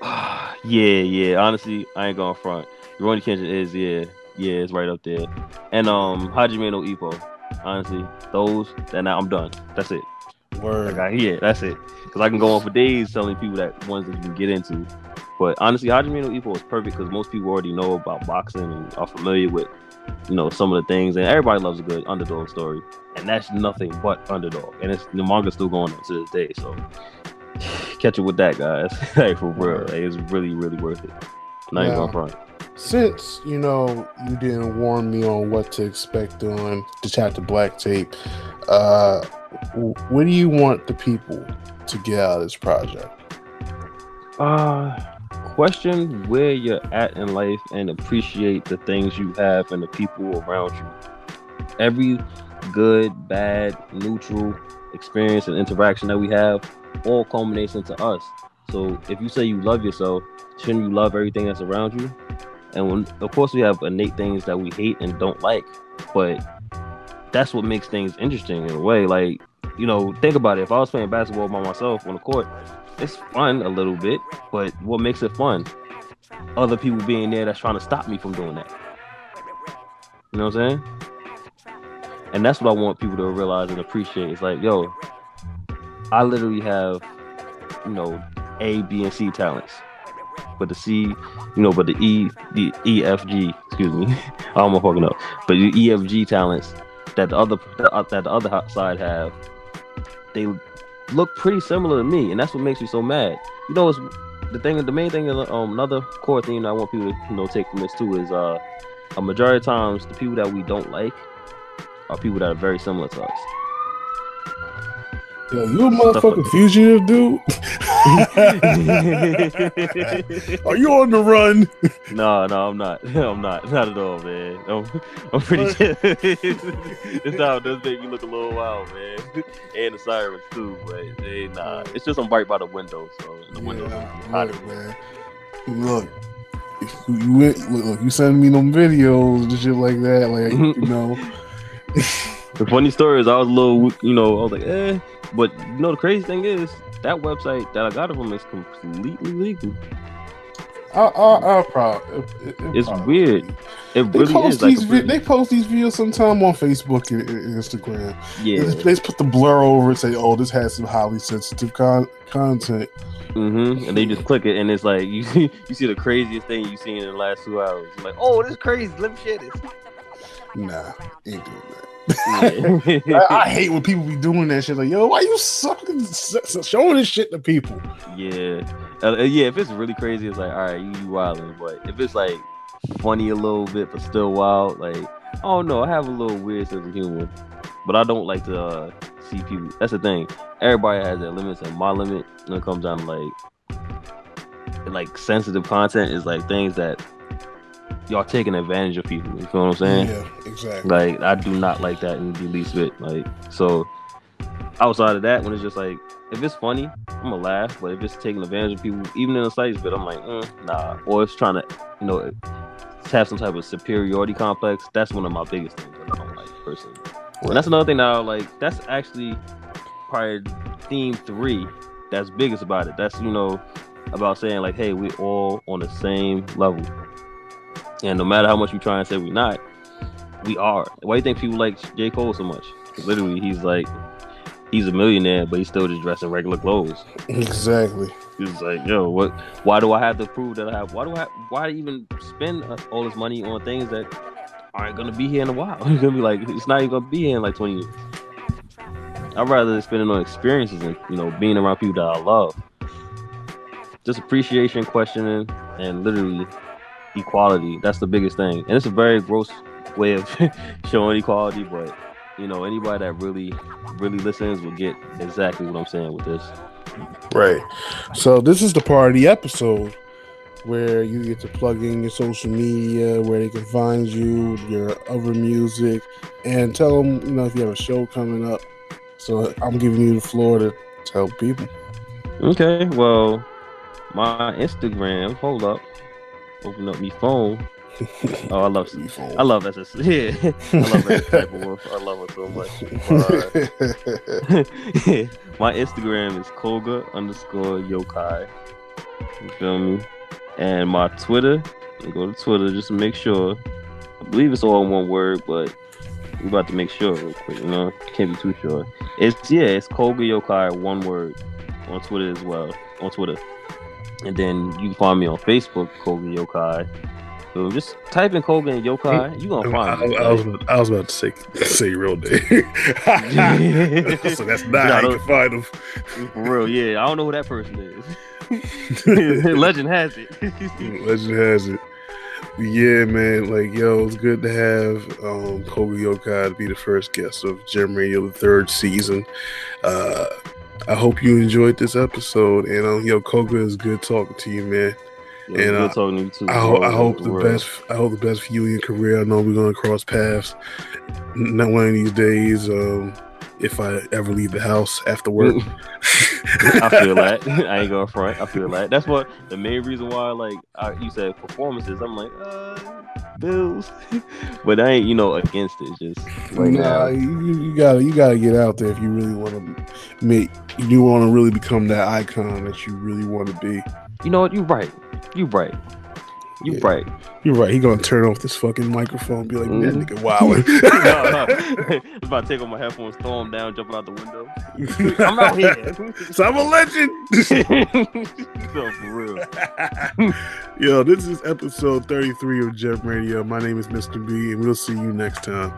yeah, yeah. Honestly, I ain't going front. Rurouni Kenshin is yeah, yeah, it's right up there. And um, Hajime no Ippo. Honestly, those. Then I'm done. That's it. Word. Like I hear, that's it. Because I can go on for days telling people that ones that you can get into. But honestly, Hajime no Ippo is perfect because most people already know about boxing and are familiar with, you know, some of the things. And everybody loves a good underdog story, and that's nothing but underdog. And it's the manga's still going on to this day. So catch it with that, guys. like for real, like, it's really, really worth it. Not even Yeah. going front. Since you know you didn't warn me on what to expect on the chapter black tape, uh, what do you want the people to get out of this project? Uh, question where you're at in life and appreciate the things you have and the people around you. Every good, bad, neutral experience and interaction that we have all culminates into us. So if you say you love yourself, shouldn't you love everything that's around you? And when, of course, we have innate things that we hate and don't like, but that's what makes things interesting in a way. Like, you know, think about it. If I was playing basketball by myself on the court, it's fun a little bit, but what makes it fun? Other people being there that's trying to stop me from doing that. You know what I'm saying? And that's what I want people to realize and appreciate. It's like, yo, I literally have, you know, A, B, and C talents. But the C, you know, but the E, the E, F, G, excuse me, I'm fucking up. But the E, F, G talents that the other that the other side have, they look pretty similar to me, and that's what makes me so mad. You know, it's the thing. The main thing, um, another core thing I want people to you know take from this too is uh, a majority of times the people that we don't like are people that are very similar to us. Yo, you a motherfucking fugitive, dude? Are you on the run? No, no, I'm not. I'm not. Not at all, man. I'm, I'm pretty this time does make me look a little wild, man. And the sirens too, but they nah. It's just I'm right by the window, so the window. Look, man. Look, you went, look, you send me them videos and shit like that, like you know. The funny story is I was a little, you know, I was like, eh. But you know, the crazy thing is that website that I got it from is completely legal. I, I, I probably. It, it It's probably- weird. It They really post is like these. Vi- they post these videos sometime on Facebook and, and Instagram. Yeah. They, they just put the blur over and say, "Oh, this has some highly sensitive con- content." hmm And they just click it, and it's like you see, you see the craziest thing you've seen in the last two hours. You're like, oh, this is crazy. Let me share this. Nah, ain't doing that. I, I hate when people be doing that shit. Like, yo, why you sucking, showing this shit to people? Yeah, uh, uh, yeah. If it's really crazy, it's like, all right, you, you wilding. But if it's like funny a little bit, but still wild, like, I don't know. I have a little weird sense of humor, but I don't like to uh, see people. That's the thing. Everybody has their limits, and my limit when it comes down to like, like sensitive content is like things that y'all taking advantage of people. You feel what I'm saying? Yeah, exactly. Like I do not like that in the least bit. Like so, outside of that, when it's just like if it's funny, I'm gonna laugh. But if it's taking advantage of people, even in the slightest bit, I'm like, mm, nah. Or it's trying to, you know, have some type of superiority complex. That's one of my biggest things that I don't like personally. And that's another thing that I like. That's actually probably theme three. That's biggest about it. That's you know about saying like, hey, we all on the same level. And no matter how much we try and say we're not, we are. Why do you think people like J. Cole so much? literally, he's like, he's a millionaire, but he's still just dressed in regular clothes. Exactly. He's like, yo, what? Why do I have to prove that I have? Why do I? Why even spend all this money on things that aren't gonna be here in a while? It's gonna be like, it's not even gonna be here in like twenty years. I'd rather spend it on experiences and you know being around people that I love. Just appreciation, questioning, and literally equality. That's the biggest thing. And it's a very gross way of showing equality, but you know, anybody that really, really listens will get exactly what I'm saying with this. Right. So this is the part of the episode where you get to plug in your social media, where they can find you, your other music, and tell them, you know, if you have a show coming up. So I'm giving you the floor to tell people. Okay, well, my Instagram. Hold up, open up my phone. Oh, I love I love that. Yeah, I love that type of wolf. I love it so much. My Instagram is Koga underscore yokai. You feel me? And my Twitter, go to Twitter just to make sure. I believe it's all one word, but we're about to make sure real quick. You know, can't be too sure. It's yeah, it's Koga yokai one word on Twitter as well. On Twitter. And then you can find me on Facebook, Koga Yokai. So just type in Koga and Yokai, you gonna I, find me. I was, about- I was about to say say your real name. so that's not how I you can find them. For real, yeah. I don't know who that person is. Legend has it. Legend has it. Yeah, man. Like, yo, it's good to have um, Koga Yokai to be the first guest of Gem Radio, the third season. Uh, I hope you enjoyed this episode. And, um, yo, Koga is good talking to you, man. And good uh, talking to you too, I, ho-. I hope For the best. I hope the best for you in your career. I know we're gonna cross paths. Not one of these days. Um, if I ever leave the house after work. I feel that. I ain't going front. I feel that. That's what the main reason why, like I, you said, performances. I'm like, uh, bills, but I ain't you know against it. Just right nah, now. you, you- you gotta you gotta get out there if you really want to make you want to really become that icon that you really want to be. You know what? You're right. You're right. You right. You're right. He gonna turn off this fucking microphone. And be like, Mhm. that nigga wilding. no, no. I'm about to take off my headphones, throw them down, jump out the window. I'm out here. so I'm a legend. no, for real. Yo, this is episode 33 of Gem Radio. My name is Mr. B, and we'll see you next time.